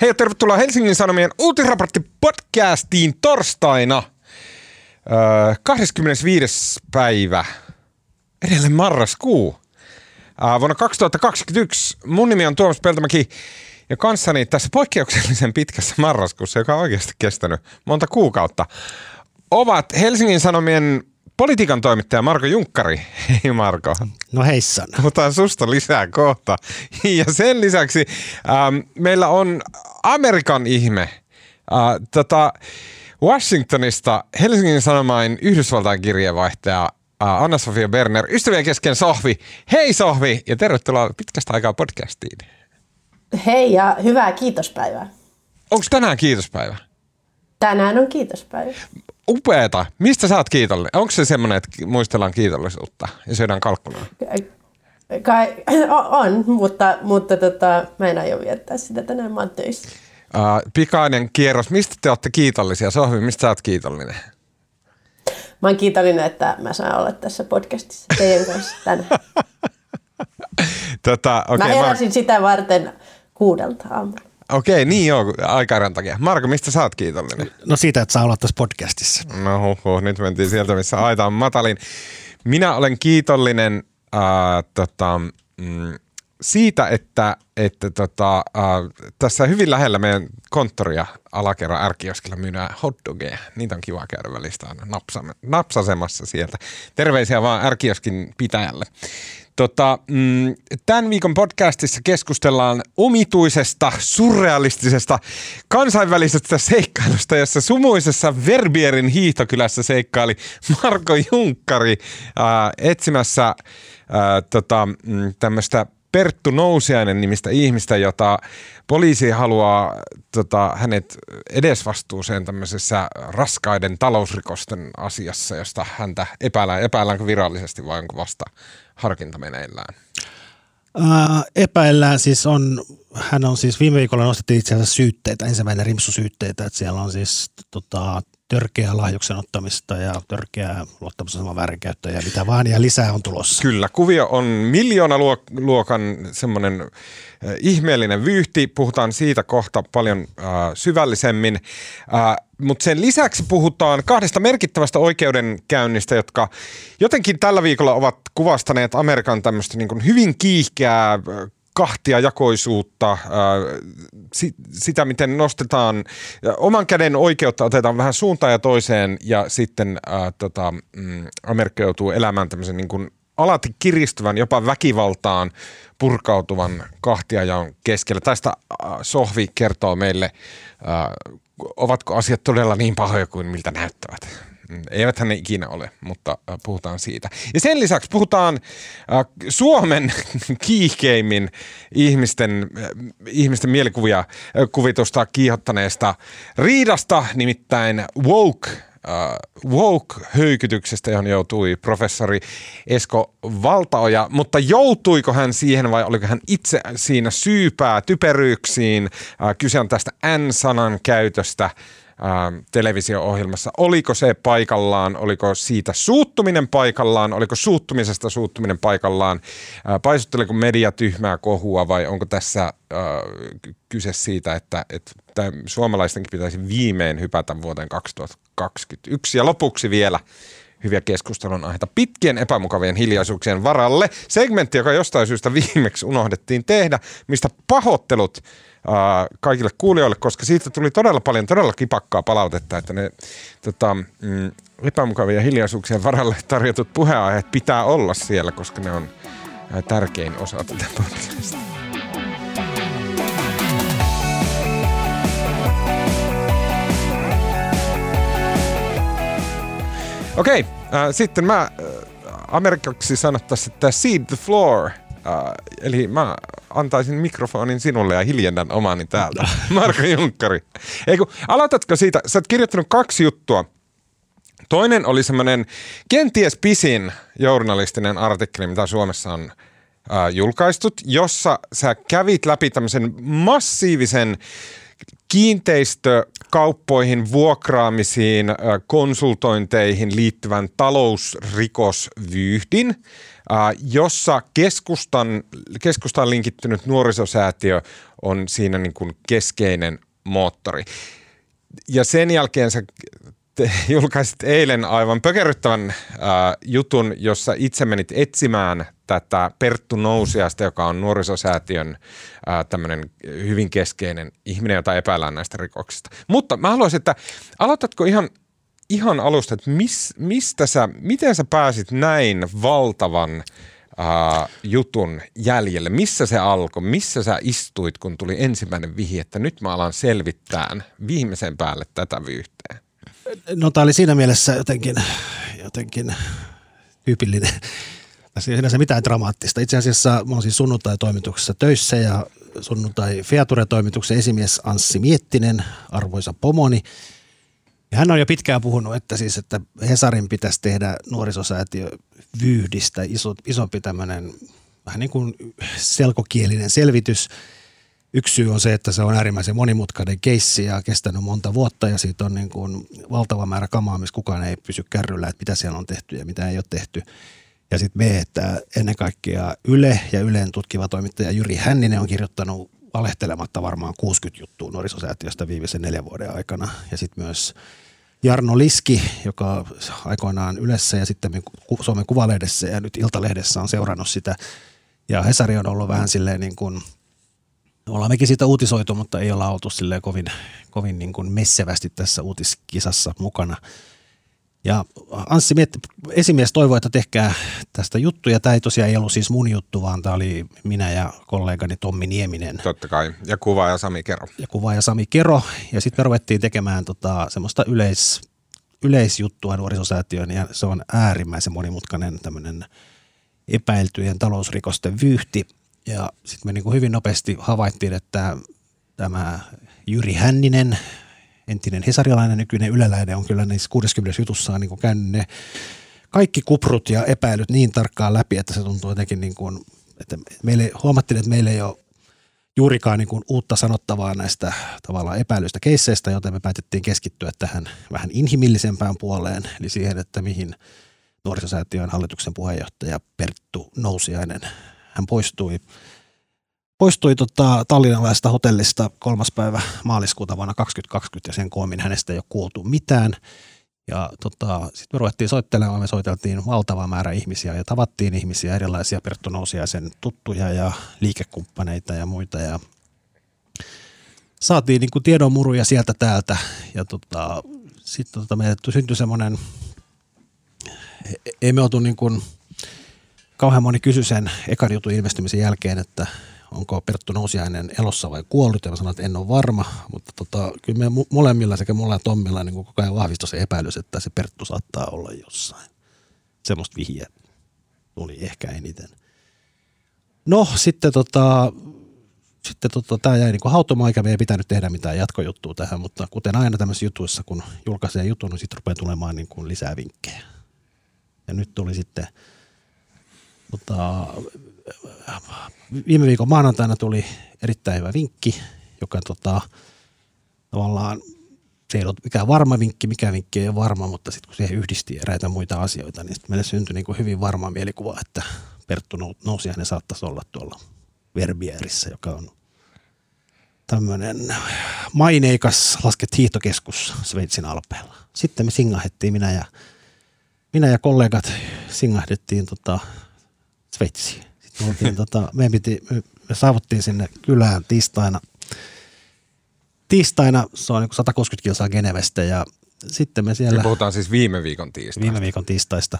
Hei tervetuloa Helsingin Sanomien uutisraportti podcastiin torstaina öö, 25. päivä, edelleen marraskuu. Öö, vuonna 2021 mun nimi on Tuomas Peltomäki ja kanssani tässä poikkeuksellisen pitkässä marraskuussa, joka on oikeasti kestänyt monta kuukautta, ovat Helsingin Sanomien politiikan toimittaja Marko Junkkari. Hei Marko. No heissan. Puhutaan susta lisää kohta. Ja sen lisäksi ähm, meillä on Amerikan ihme. Äh, tota, Washingtonista Helsingin Sanomain Yhdysvaltain kirjeenvaihtaja äh, Anna-Sofia Berner, ystävien kesken Sohvi. Hei Sohvi ja tervetuloa pitkästä aikaa podcastiin. Hei ja hyvää kiitospäivää. Onko tänään kiitospäivä? Tänään on kiitospäivä. Upeeta. Mistä sä oot kiitollinen? Onko se semmoinen, että muistellaan kiitollisuutta ja syödään kalkkunaa? Kai, on, mutta, mutta tota, mä en aio viettää sitä tänään, mä oon töissä. Uh, pikainen kierros. Mistä te olette kiitollisia? Sohvi, mistä sä oot kiitollinen? Mä oon kiitollinen, että mä saan olla tässä podcastissa teidän kanssa tänään. tota, okay, mä heräsin mä... sitä varten kuudelta aamulla. Okei, niin joo, aikaerän takia. Marko, mistä sä oot kiitollinen? No siitä, että saa olla tässä podcastissa. No huh, huh, nyt mentiin sieltä, missä aita on matalin. Minä olen kiitollinen äh, tota, mm, siitä, että, että tota, äh, tässä hyvin lähellä meidän konttoria alakerran ärkioskilla myydään hotdogeja. Niitä on kiva käydä välistä aina napsasemassa sieltä. Terveisiä vaan ärkioskin pitäjälle. Tota, mm, tämän viikon podcastissa keskustellaan omituisesta, surrealistisesta, kansainvälisestä seikkailusta, jossa sumuisessa Verbierin hiihtokylässä seikkaili Marko Junkkari äh, etsimässä äh, tota, mm, tämmöistä Perttu Nousiainen nimistä ihmistä, jota poliisi haluaa tota, hänet edesvastuuseen tämmöisessä raskaiden talousrikosten asiassa, josta häntä epäillään. Epäilläänkö virallisesti vai onko vasta harkinta meneillään? Ää, epäillään siis on, hän on siis viime viikolla nostettiin itse asiassa syytteitä, ensimmäinen rimsusyytteitä, että siellä on siis tota, törkeää lahjuksen ottamista ja törkeää luottamusaseman väärinkäyttöä ja mitä vaan, ja lisää on tulossa. Kyllä, kuvio on miljoona luokan semmoinen äh, ihmeellinen vyyhti, puhutaan siitä kohta paljon äh, syvällisemmin, äh, mutta sen lisäksi puhutaan kahdesta merkittävästä oikeudenkäynnistä, jotka jotenkin tällä viikolla ovat kuvastaneet Amerikan tämmöistä niin hyvin kiihkeää kahtia jakoisuutta, sitä miten nostetaan, oman käden oikeutta otetaan vähän suuntaan ja toiseen ja sitten tota, mm, Amerikka joutuu elämään tämmöisen niin kuin alati kiristyvän, jopa väkivaltaan purkautuvan kahtiajaon keskellä. Tästä Sohvi kertoo meille, ovatko asiat todella niin pahoja kuin miltä näyttävät. Eiväthän ne ikinä ole, mutta äh, puhutaan siitä. Ja sen lisäksi puhutaan äh, Suomen kiihkeimmin ihmisten, äh, ihmisten mielikuvia kuvitusta kiihottaneesta riidasta, nimittäin woke uh, woke-höykytyksestä, johon joutui professori Esko Valtaoja, mutta joutuiko hän siihen vai oliko hän itse siinä syypää typeryyksiin? Uh, kyse on tästä N-sanan käytöstä televisio-ohjelmassa. Oliko se paikallaan, oliko siitä suuttuminen paikallaan, oliko suuttumisesta suuttuminen paikallaan, ää, paisutteliko media tyhmää kohua vai onko tässä ää, kyse siitä, että, että suomalaistenkin pitäisi viimein hypätä vuoteen 2021. Ja lopuksi vielä hyviä keskustelun aiheita pitkien epämukavien hiljaisuuksien varalle. Segmentti, joka jostain syystä viimeksi unohdettiin tehdä, mistä pahoittelut kaikille kuulijoille, koska siitä tuli todella paljon todella kipakkaa palautetta, että ne tota, mm, epämukavia hiljaisuuksien varalle tarjotut puheenaiheet pitää olla siellä, koska ne on tärkein osa tätä podcastia. Okei, äh, sitten mä äh, amerikaksi sanottaisiin, että seed the floor – Uh, eli mä antaisin mikrofonin sinulle ja hiljennän omani täältä. Marko Junkkari. Eiku, aloitatko siitä? Sä oot kirjoittanut kaksi juttua. Toinen oli semmoinen kenties pisin journalistinen artikkeli, mitä Suomessa on uh, julkaistut, jossa sä kävit läpi tämmöisen massiivisen kiinteistökauppoihin, vuokraamisiin, konsultointeihin liittyvän talousrikosvyyhdin, jossa keskustan, keskustaan linkittynyt nuorisosäätiö on siinä niin kuin keskeinen moottori. Ja sen jälkeen sä julkaisit eilen aivan pökerryttävän äh, jutun, jossa itse menit etsimään tätä Perttu Nousiasta, joka on nuorisosäätiön äh, tämmöinen hyvin keskeinen ihminen, jota epäillään näistä rikoksista. Mutta mä haluaisin, että aloitatko ihan ihan alusta, että mis, mistä sä, miten sä pääsit näin valtavan uh, jutun jäljelle? Missä se alkoi? Missä sä istuit, kun tuli ensimmäinen vihi, että nyt mä alan selvittää viimeisen päälle tätä vyyhteä? No tämä oli siinä mielessä jotenkin, jotenkin tyypillinen. Tässä ei sinänsä mitään dramaattista. Itse asiassa mä olen siis sunnuntai-toimituksessa töissä ja sunnuntai Feature-toimituksen esimies Anssi Miettinen, arvoisa pomoni, ja hän on jo pitkään puhunut, että siis, että Hesarin pitäisi tehdä nuorisosäätiö vyyhdistä iso, isompi tämmöinen vähän niin kuin selkokielinen selvitys. Yksi syy on se, että se on äärimmäisen monimutkainen keissi ja kestänyt monta vuotta ja siitä on niin kuin valtava määrä kamaa, missä kukaan ei pysy kärryllä, että mitä siellä on tehty ja mitä ei ole tehty. Ja sitten me, että ennen kaikkea Yle ja Yleen tutkiva toimittaja Jyri Hänninen on kirjoittanut valehtelematta varmaan 60 juttua nuorisosäätiöstä viimeisen neljän vuoden aikana. Ja sitten myös Jarno Liski, joka aikoinaan Ylessä ja sitten Suomen Kuvalehdessä ja nyt Iltalehdessä on seurannut sitä. Ja Hesari on ollut vähän silleen niin kuin, ollaan mekin siitä uutisoitu, mutta ei olla oltu silleen kovin, kovin niin kuin messevästi tässä uutiskisassa mukana – ja Anssi mietti, esimies toivoi, että tehkää tästä juttuja. Tämä ei tosiaan ei ollut siis mun juttu, vaan tämä oli minä ja kollegani Tommi Nieminen. Totta kai. Ja kuva ja Sami Kero. Ja kuva ja Sami Kero. Ja sitten me ruvettiin tekemään tota, semmoista yleis, yleisjuttua nuorisosäätiön ja se on äärimmäisen monimutkainen tämmöinen epäiltyjen talousrikosten vyyhti. Ja sitten me niin kuin hyvin nopeasti havaittiin, että tämä Jyri Hänninen, entinen hesarilainen, nykyinen yleläinen on kyllä niissä 60 jutussaan niin käynyt ne kaikki kuprut ja epäilyt niin tarkkaan läpi, että se tuntuu jotenkin niin kuin, että meille, huomattiin, että meillä ei ole juurikaan niin kuin uutta sanottavaa näistä tavallaan epäilyistä keisseistä, joten me päätettiin keskittyä tähän vähän inhimillisempään puoleen, eli siihen, että mihin nuorisosäätiön hallituksen puheenjohtaja Perttu Nousiainen, hän poistui poistui tota, tallinnalaista hotellista kolmas päivä maaliskuuta vuonna 2020 ja sen koomin hänestä ei ole kuultu mitään. Ja tota, sitten me ruvettiin soittelemaan, me soiteltiin valtava määrä ihmisiä ja tavattiin ihmisiä, erilaisia Perttu sen tuttuja ja liikekumppaneita ja muita. Ja saatiin niin kuin tiedonmuruja sieltä täältä ja tota, sitten tota, meille syntyi semmoinen, ei me oltu niin kuin, kauhean moni kysy sen ekan jutun ilmestymisen jälkeen, että onko Perttu Nousiainen elossa vai kuollut, ja mä sanoin, että en ole varma, mutta tota, kyllä me molemmilla sekä mulla ja Tommilla niin koko ajan vahvistui se epäilys, että se Perttu saattaa olla jossain. Semmoista vihjeä tuli ehkä eniten. No sitten tota, sitten tota, tämä jäi niin hautomaan, eikä me ei pitänyt tehdä mitään jatkojuttua tähän, mutta kuten aina tämmöisissä jutuissa, kun julkaisee jutun, niin sitten rupeaa tulemaan niin kuin lisää vinkkejä. Ja nyt tuli sitten tota, viime viikon maanantaina tuli erittäin hyvä vinkki, joka tota, tavallaan se ei ollut mikään varma vinkki, mikä vinkki ei ole varma, mutta sitten kun siihen yhdisti eräitä muita asioita, niin meille syntyi niin kuin hyvin varma mielikuva, että Perttu nousi ja ne saattaisi olla tuolla Verbierissä, joka on tämmöinen maineikas lasket hiihtokeskus Sveitsin alpeella. Sitten me singahettiin, minä ja, minä ja kollegat singahdettiin tota Sveitsiin oltiin, tota, me, piti, me saavuttiin sinne kylään tiistaina. Tiistaina se on 160 kilsaa Genevestä ja sitten me siellä... Ja puhutaan siis viime viikon tiistaista. Viime viikon tiistaista.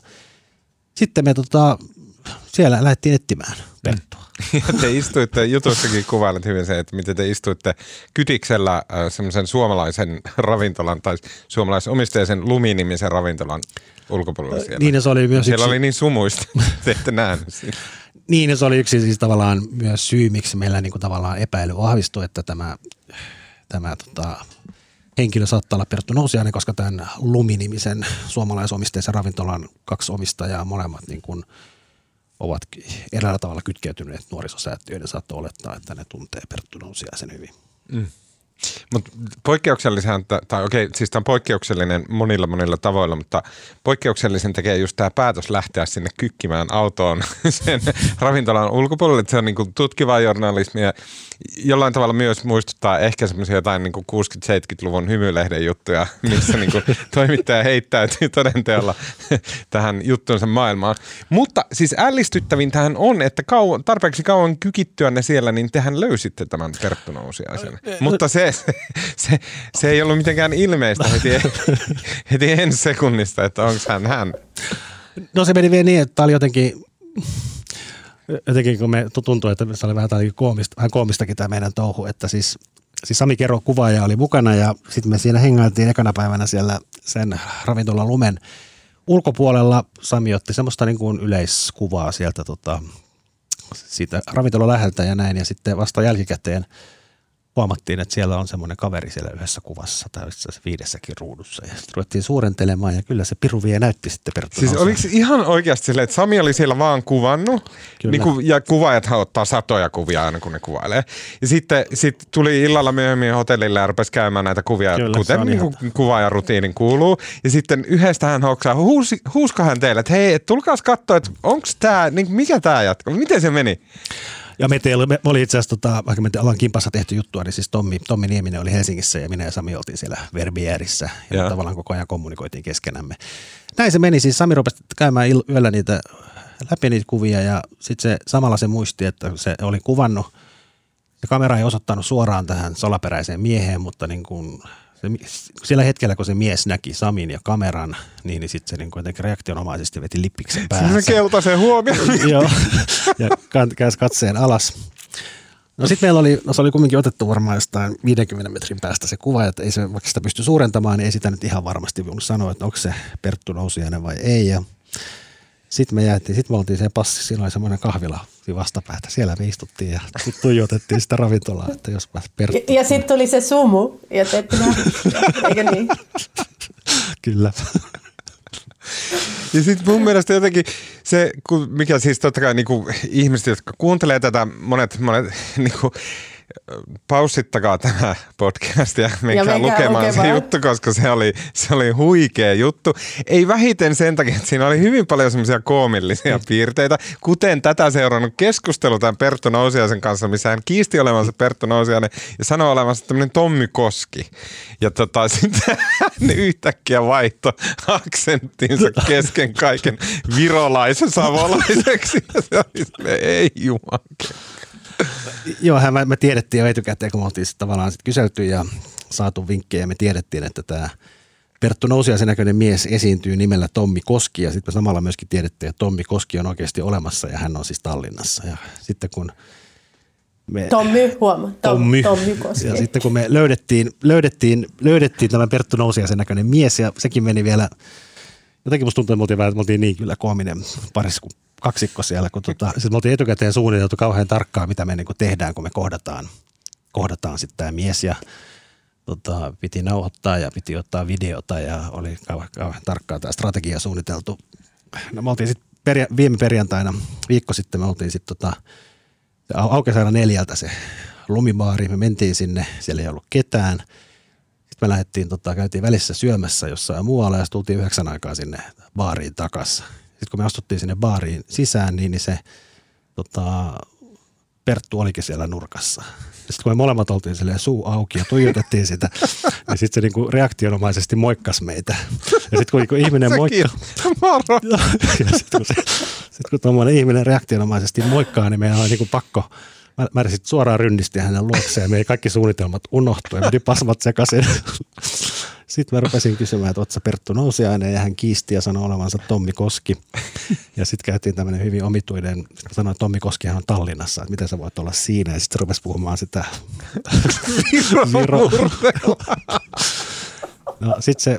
Sitten me tota, siellä lähdettiin etsimään Perttua. Ja te istuitte, jutussakin kuvailet hyvin se, että miten te istuitte kytiksellä äh, semmoisen suomalaisen ravintolan tai suomalaisomisteisen Luminimisen ravintolan ulkopuolella siellä. Niin se oli myös Siellä yksi... oli niin sumuista, että ette nähnyt siinä. Niin, se oli yksi siis tavallaan myös syy, miksi meillä niin kuin tavallaan epäily vahvistui, että tämä, tämä tota, henkilö saattaa olla Perttu Nousiainen, koska tämän Luminimisen suomalaisomisteisen ravintolan kaksi omistajaa molemmat niin kuin ovat eräällä tavalla kytkeytyneet nuorisosäätiöiden. Saattoi olettaa, että ne tuntee Perttu Nousiaisen hyvin. Mm. Mutta poikkeuksellisen, tai okei, siis tämä on poikkeuksellinen monilla monilla tavoilla, mutta poikkeuksellisen tekee just tämä päätös lähteä sinne kykkimään autoon sen ravintolan ulkopuolelle. Että se on niinku tutkivaa journalismia. Jollain tavalla myös muistuttaa ehkä semmoisia jotain niinku 60-70-luvun hymylehden juttuja, missä niinku toimittaja heittäytyy todenteolla tähän juttuunsa maailmaan. Mutta siis ällistyttävin tähän on, että kauan, tarpeeksi kauan kykittyä ne siellä, niin tehän löysitte tämän Perttu Nousiaisen. Mutta se, se, se, se ei ollut mitenkään ilmeistä heti, heti ensi sekunnista, että onko hän hän. No se meni vielä niin, että oli jotenkin, jotenkin kun me tuntui, että se oli vähän, koomista, vähän koomistakin tämä meidän touhu, että siis, siis Sami Kero kuvaaja oli mukana ja sitten me siinä hengailtiin ekana päivänä siellä sen ravintolan lumen ulkopuolella. Sami otti semmoista niin kuin yleiskuvaa sieltä tota, siitä ravintolan läheltä ja näin ja sitten vasta jälkikäteen – huomattiin, että siellä on semmoinen kaveri siellä yhdessä kuvassa tai itse asiassa viidessäkin ruudussa. Ja sitten ruvettiin suurentelemaan ja kyllä se piru vie näytti sitten Perttu Siis oliko ihan oikeasti silleen, että Sami oli siellä vaan kuvannut niin kuin, ja kuvaajat ottaa satoja kuvia aina kun ne kuvailee. Ja sitten sit tuli illalla myöhemmin hotellille ja rupesi käymään näitä kuvia, kyllä, kuten niin kuin kuvaajan rutiinin kuuluu. Ja sitten yhdestä hän hoksaa, huusi, huusko hän teille, että hei, et tulkaas katsoa, että onko tämä, niin mikä tämä jatkuu, miten se meni? Ja me, teillä, me, me oli itse asiassa, tota, vaikka me ollaan kimpassa tehty juttua, niin siis Tommi, Tommi Nieminen oli Helsingissä ja minä ja Sami oltiin siellä Verbierissä ja, ja. tavallaan koko ajan kommunikoitiin keskenämme. Näin se meni, siis Sami rupesi käymään il- yöllä niitä läpi niitä kuvia ja sitten se samalla se muisti, että se oli kuvannut ja kamera ei osoittanut suoraan tähän salaperäiseen mieheen, mutta niin kuin se, sillä hetkellä, kun se mies näki Samin ja kameran, niin, niin sitten se niin jotenkin reaktionomaisesti veti lippiksen päähän. Se keltaisen huomioon. Joo, ja käänsi katseen alas. No sitten meillä oli, no se oli kumminkin otettu varmaan jostain 50 metrin päästä se kuva, että ei se, vaikka sitä pysty suurentamaan, niin ei sitä nyt ihan varmasti voinut sanoa, että onko se Perttu Nousiainen vai ei. Ja sitten me jäätiin, sitten me oltiin se passi, siinä oli semmoinen kahvila vastapäätä. Siellä me istuttiin ja tuijotettiin sitä ravintolaa, että jos mä Ja, ja sitten tuli se sumu ja te eikö niin? Kyllä. Ja sitten mun mielestä jotenkin se, mikä siis totta kai niin ihmiset, jotka kuuntelee tätä, monet, monet niin kuin, paussittakaa tämä podcast ja menkää, ja lukemaan, lukemaan se juttu, koska se oli, se oli huikea juttu. Ei vähiten sen takia, että siinä oli hyvin paljon semmoisia koomillisia mm. piirteitä, kuten tätä seurannut keskustelu tämän Perttu Nousiaisen kanssa, missä hän kiisti olevansa Perttu Nousiainen ja sanoi olevansa tämmöinen Tommi Koski. Ja tota, sitten hän yhtäkkiä vaihto aksenttiinsa kesken kaiken virolaisen savolaiseksi. Ja se oli, ei jumankin. Joo, me, me tiedettiin jo etukäteen, kun me oltiin tavallaan sit kyselty ja saatu vinkkejä. Me tiedettiin, että tämä Perttu Nousiaisen näköinen mies esiintyy nimellä Tommi Koski ja sitten me samalla myöskin tiedettiin, että Tommi Koski on oikeasti olemassa ja hän on siis Tallinnassa. Ja sitten kun me, Tommy, huoma. Tommy. Tommy Koski. Ja sitten kun me löydettiin, löydettiin, löydettiin tämä Perttu Nousiaisen näköinen mies ja sekin meni vielä, jotenkin musta tuntuu, että me oltiin, me oltiin niin kyllä koominen paris, kun kaksikko siellä, kun tota, sit me oltiin etukäteen suunniteltu kauhean tarkkaan, mitä me niin tehdään, kun me kohdataan, kohdataan sitten tämä mies ja tota, piti nauhoittaa ja piti ottaa videota ja oli kauhean, kauhean tarkkaan tämä strategia suunniteltu. No me oltiin sitten peria- viime perjantaina, viikko sitten me oltiin sitten tota, aukesi aina neljältä se lumibaari, me mentiin sinne, siellä ei ollut ketään. Sitten me lähdettiin, tota, käytiin välissä syömässä jossain muualla ja tultiin yhdeksän aikaa sinne baariin takaisin. Sitten kun me astuttiin sinne baariin sisään, niin, niin se tota, Perttu olikin siellä nurkassa. Sitten kun me molemmat oltiin suu auki ja tuijotettiin sitä, niin sitten se niinku reaktionomaisesti moikkas meitä. Ja sitten kun, kun ihminen moikkaa... ja sitten kun, se, sit, kun tuommoinen ihminen reaktionomaisesti moikkaa, niin meidän on niinku pakko Mä, mä suoraan ryndisti hänen luokseen ja meidän kaikki suunnitelmat unohtui ja meni pasmat sekaisin. Sitten mä rupesin kysymään, että ootko Perttu Nousiainen ja hän kiisti ja sanoi olevansa Tommi Koski. Ja sitten käytiin tämmöinen hyvin omituinen, sanoin, että Tommi Koskihan on Tallinnassa, että miten sä voit olla siinä. Ja sitten rupesi puhumaan sitä Viro. No sitten se,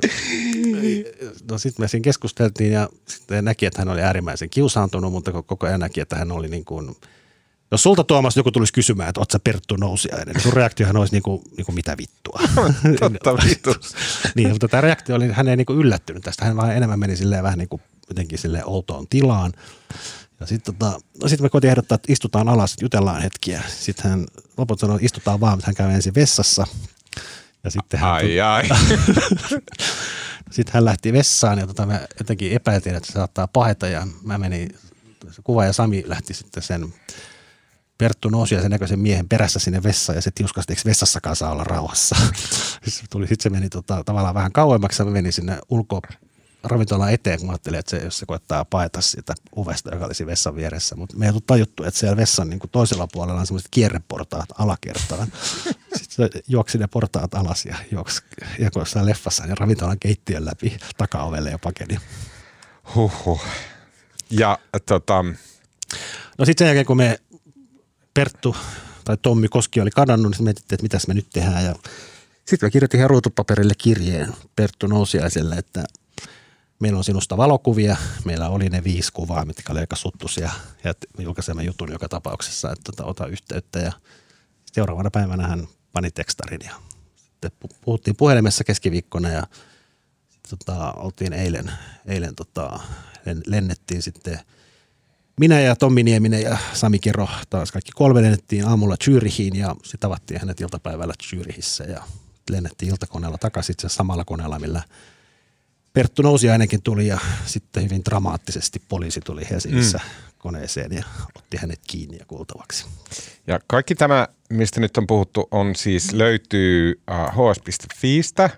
no sit me siinä keskusteltiin ja sitten näki, että hän oli äärimmäisen kiusaantunut, mutta koko ajan näki, että hän oli niin kuin – jos sulta Tuomas joku tulisi kysymään, että oot sä Perttu Nousiainen, niin sun reaktiohan olisi niin kuin, niin kuin mitä vittua. Totta vitus. niin, mutta tämä reaktio oli, hän ei niin kuin yllättynyt tästä. Hän vaan enemmän meni silleen vähän niin kuin jotenkin silleen outoon tilaan. Ja sitten tota, no sit me koitiin ehdottaa, että istutaan alas, jutellaan hetkiä. Sitten hän loput sanoi, että istutaan vaan, mutta hän käy ensin vessassa. Ja sitten hän, Ai ai. sitten hän lähti vessaan ja tota, mä jotenkin epäiltiin, että se saattaa paheta ja mä menin, kuva ja Sami lähti sitten sen Perttu nousi ja sen näköisen miehen perässä sinne vessaan ja se tiuskasti, eikö vessassakaan saa olla rauhassa. Sitten tuli, sitten se meni tota, tavallaan vähän kauemmaksi ja mä menin sinne ulko ravintolan eteen, kun ajattelin, että se, jos se koettaa paeta siitä ovesta, joka olisi vessan vieressä. Mutta me ei ollut tajuttu, että siellä vessan niin kuin toisella puolella on semmoiset kierreportaat alakertaan. Sitten se juoksi ne portaat alas ja juoksi ja jossain leffassa niin ravintolan keittiön läpi takaovelle ja pakeni. Huhhuh. Ja tota, No sitten sen jälkeen, kun me Perttu tai Tommi Koski oli kadonnut, niin sitten mietittiin, että mitäs me nyt tehdään. Ja sitten mä kirjoitin ihan ruutupaperille kirjeen Perttu Nousiaiselle, että meillä on sinusta valokuvia. Meillä oli ne viisi kuvaa, mitkä oli aika suttusia ja me julkaisemme jutun joka tapauksessa, että tota, ota yhteyttä. Ja seuraavana päivänä hän pani tekstarin ja sitten pu- puhuttiin puhelimessa keskiviikkona ja tota, oltiin eilen, eilen tota, len- lennettiin sitten minä ja Tommi Nieminen ja Sami Kero taas kaikki kolme lennettiin aamulla Zyrihiin ja sitten tavattiin hänet iltapäivällä Zyrihissä ja lennettiin iltakoneella takaisin itse asiassa samalla koneella, millä Perttu Nousiainenkin tuli ja sitten hyvin dramaattisesti poliisi tuli Helsingissä mm. koneeseen ja otti hänet kiinni ja kuultavaksi. ja kaikki tämä, mistä nyt on puhuttu, on siis löytyy uh, hs.fiistä.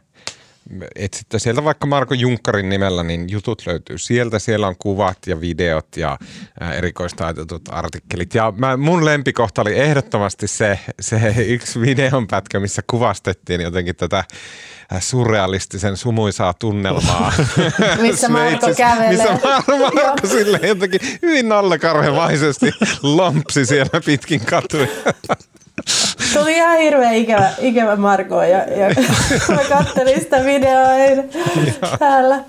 Etsitte sieltä vaikka Marko Junkkarin nimellä, niin jutut löytyy sieltä. Siellä on kuvat ja videot ja ää, erikoistaitetut artikkelit. Ja mä, mun lempikohta oli ehdottomasti se, se yksi videonpätkä, missä kuvastettiin jotenkin tätä ää, surrealistisen sumuisaa tunnelmaa. Missä Marko Sveitsissä, kävelee. Missä Mar- Marko Joo. sille jotenkin hyvin nallekarhevaisesti lompsi siellä pitkin katuja. Tuli ihan hirveän ikävä, ikävä Marko ja, ja mä kattelin sitä videoa eilen täällä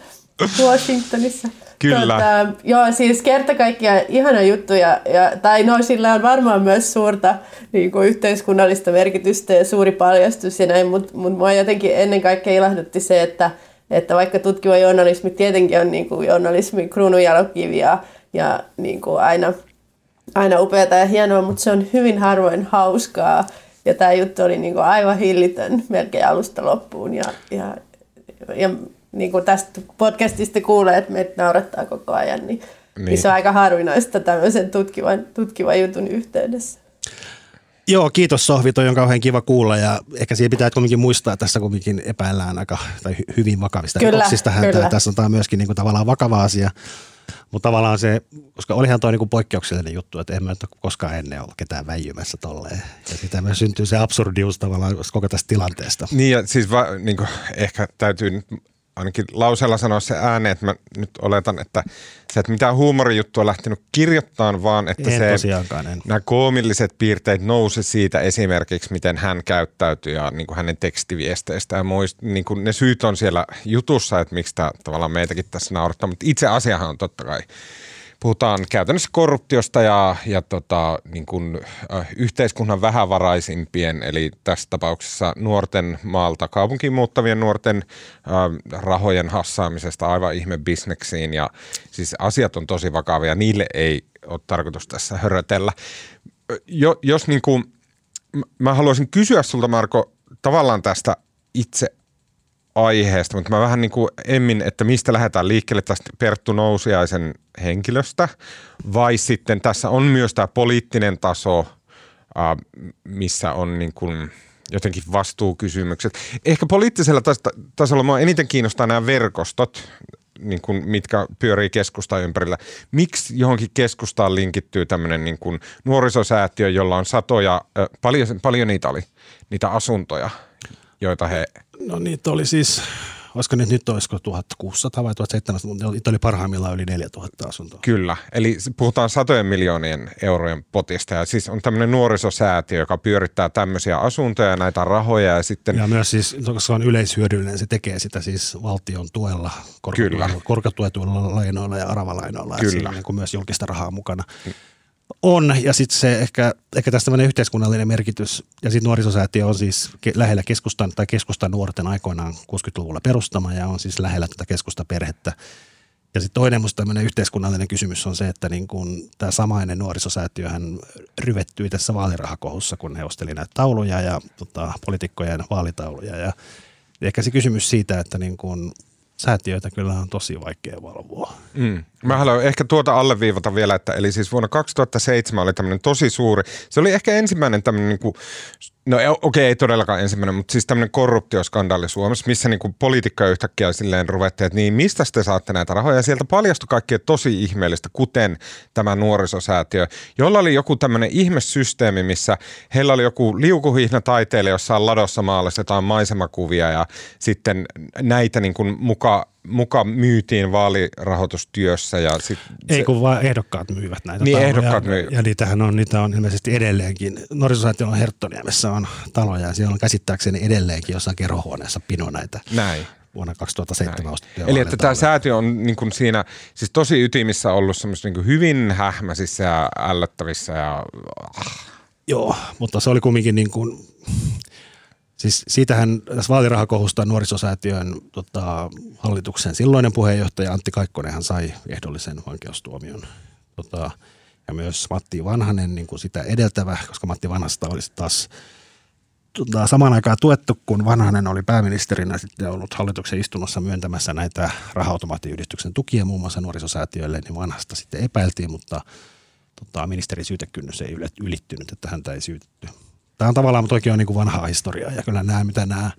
Washingtonissa. Kyllä. Tota, joo, siis kerta kaikkiaan ihana juttu ja, ja, tai no sillä on varmaan myös suurta niin kuin yhteiskunnallista merkitystä ja suuri paljastus ja näin, mutta mut mua jotenkin ennen kaikkea ilahdutti se, että, että vaikka tutkiva journalismi tietenkin on niin kuin journalismin kruununjalokivi ja, ja niin kuin aina aina upeata ja hienoa, mutta se on hyvin harvoin hauskaa. Ja tämä juttu oli niinku aivan hillitön melkein alusta loppuun. Ja, ja, ja niin kuin tästä podcastista kuulee, että meitä naurattaa koko ajan, niin, niin. Niin. niin se on aika harvinaista tämmöisen tutkivan, tutkivan jutun yhteydessä. Joo, kiitos Sohvi, toi on kauhean kiva kuulla ja ehkä siihen pitää kuitenkin muistaa, että tässä kuitenkin epäillään aika tai hy- hyvin vakavista Kyllä, rikoksista häntä. kyllä. Tässä on tämä myöskin niin kuin tavallaan vakava asia, mutta tavallaan se, koska olihan toi niin kuin poikkeuksellinen juttu, että en mä nyt ole koskaan ennen ollut ketään väijymässä tolleen. Ja sitä myös syntyy se absurdius tavallaan koko tästä tilanteesta. Niin ja siis va, niin kuin, ehkä täytyy nyt ainakin lauseella sanoa se ääneen, että mä nyt oletan, että se, että mitään huumorijuttua lähtenyt kirjoittamaan, vaan että En se, en. nämä koomilliset piirteet nousi siitä esimerkiksi, miten hän käyttäytyy ja niin kuin hänen tekstiviesteistä ja muist, niin kuin ne syyt on siellä jutussa, että miksi tämä tavallaan meitäkin tässä naurattaa, mutta itse asiahan on totta kai puhutaan käytännössä korruptiosta ja, ja tota, niin kuin, äh, yhteiskunnan vähävaraisimpien, eli tässä tapauksessa nuorten maalta kaupunkiin muuttavien nuorten äh, rahojen hassaamisesta aivan ihme bisneksiin. Ja siis asiat on tosi vakavia, niille ei ole tarkoitus tässä hörötellä. Jo, jos niin kuin, mä haluaisin kysyä sulta Marko tavallaan tästä itse aiheesta, mutta mä vähän niin kuin emmin, että mistä lähdetään liikkeelle tästä Perttu Nousiaisen henkilöstä, vai sitten tässä on myös tämä poliittinen taso, missä on niin kuin jotenkin vastuukysymykset. Ehkä poliittisella tas- tasolla mua eniten kiinnostaa nämä verkostot, niin kuin, mitkä pyörii keskustan ympärillä. Miksi johonkin keskustaan linkittyy tämmöinen niin kuin nuorisosäätiö, jolla on satoja, paljon, paljon niitä oli, niitä asuntoja, joita he No niitä oli siis, olisiko nyt, nyt olisiko 1600 vai 1700, mutta niitä oli parhaimmillaan yli 4000 asuntoa. Kyllä, eli puhutaan satojen miljoonien eurojen potista ja siis on tämmöinen nuorisosäätiö, joka pyörittää tämmöisiä asuntoja ja näitä rahoja ja sitten Ja myös siis, koska se on yleishyödyllinen, se tekee sitä siis valtion tuella, Kyllä. korkotuetuilla, korkotuetuilla lainoilla ja aravalainoilla. Kyllä. Kyllä. Siinä on niin kuin myös julkista rahaa mukana. On, ja sitten se ehkä, ehkä tästä tämmöinen yhteiskunnallinen merkitys, ja sitten nuorisosäätiö on siis lähellä keskustan, tai keskustan nuorten aikoinaan 60-luvulla perustama, ja on siis lähellä tätä keskustaperhettä. Ja sitten toinen musta tämmöinen yhteiskunnallinen kysymys on se, että niin kun tämä samainen nuorisosäätiöhän ryvettyi tässä vaalirahakohussa, kun he osteli näitä tauluja ja tota, poliitikkojen vaalitauluja. Ja ehkä se kysymys siitä, että niin kun säätiöitä kyllä on tosi vaikea valvoa. Mm. Mä haluan ehkä tuota alleviivata vielä, että eli siis vuonna 2007 oli tämmöinen tosi suuri, se oli ehkä ensimmäinen tämmöinen niin kuin No okei, okay, ei todellakaan ensimmäinen, mutta siis tämmöinen korruptioskandaali Suomessa, missä niinku poliitikkoja yhtäkkiä silleen ruvettiin, että niin mistä te saatte näitä rahoja. Ja sieltä paljastui kaikkea tosi ihmeellistä, kuten tämä nuorisosäätiö, jolla oli joku tämmöinen ihmesysteemi, missä heillä oli joku liukuhihna taiteilija jossain ladossa maalassa jotain maisemakuvia ja sitten näitä niin kuin muka muka myytiin vaalirahoitustyössä. Ja sit Ei kun vaan ehdokkaat myyvät näitä niin, taloja. ehdokkaat myy. Ja niitähän on, niitä on ilmeisesti edelleenkin. Nuorisosäätiön on Herttoniemessä on taloja ja siellä on käsittääkseni edelleenkin jossain kerhohuoneessa pino näitä. Näin vuonna 2007 ostettuja Eli että tämä säätiö on niin kuin siinä siis tosi ytimissä ollut semmoista niin hyvin hähmäisissä ja ällöttävissä. Ja... Ah. Joo, mutta se oli kumminkin niin kuin, Siis siitähän tässä vaalirahakohusta nuorisosäätiön tota, hallituksen silloinen puheenjohtaja Antti Kaikkonenhan sai ehdollisen vankeustuomion. Tota, ja myös Matti Vanhanen niin kuin sitä edeltävä, koska Matti Vanhasta olisi taas tota, samaan aikaan tuettu, kun Vanhanen oli pääministerinä sitten ollut hallituksen istunnossa myöntämässä näitä raha-automaattiyhdistyksen tukia muun muassa nuorisosäätiöille, niin Vanhasta sitten epäiltiin, mutta tota, ministerin syytekynnys ei ylittynyt, että häntä ei syytetty. Tämä on tavallaan, mutta oikein on niin kuin vanhaa historiaa ja kyllä nämä, mitä nämä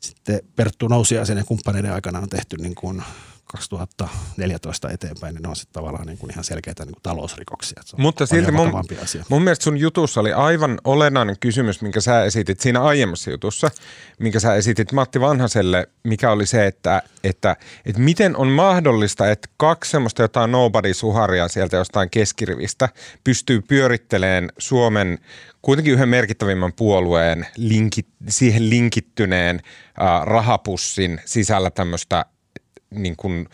sitten Perttu Nousiaisen ja kumppaneiden aikana on tehty niin kuin 2014 eteenpäin, niin ne on sitten tavallaan niin kuin ihan selkeitä niin kuin talousrikoksia. Se Mutta silti mun, asia. mun mielestä sun jutussa oli aivan olennainen kysymys, minkä sä esitit siinä aiemmassa jutussa, minkä sä esitit Matti Vanhaselle, mikä oli se, että, että, että miten on mahdollista, että kaksi semmoista jotain nobody-suharia sieltä jostain keskirivistä pystyy pyörittelemään Suomen kuitenkin yhden merkittävimmän puolueen linkit, siihen linkittyneen äh, rahapussin sisällä tämmöistä niin kuin,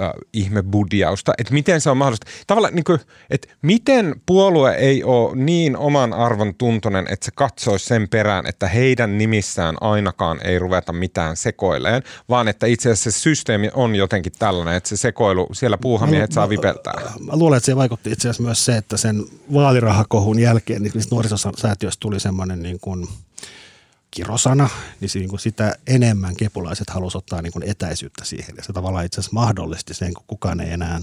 äh, ihmebudjausta, että miten se on mahdollista. Tavallaan, niin kuin, että miten puolue ei ole niin oman arvon tuntoinen, että se katsoisi sen perään, että heidän nimissään ainakaan ei ruveta mitään sekoileen, vaan että itse asiassa se systeemi on jotenkin tällainen, että se sekoilu, siellä puuhamiehet saa vipeltää. Mä luulen, että se vaikutti itse asiassa myös se, että sen vaalirahakohun jälkeen niin nuorisosäätiöstä tuli semmoinen niin kuin – kirosana, niin niin kuin sitä enemmän kepulaiset halusivat ottaa niin kuin etäisyyttä siihen. Ja se tavallaan itse asiassa mahdollisti sen, kun kukaan ei enää,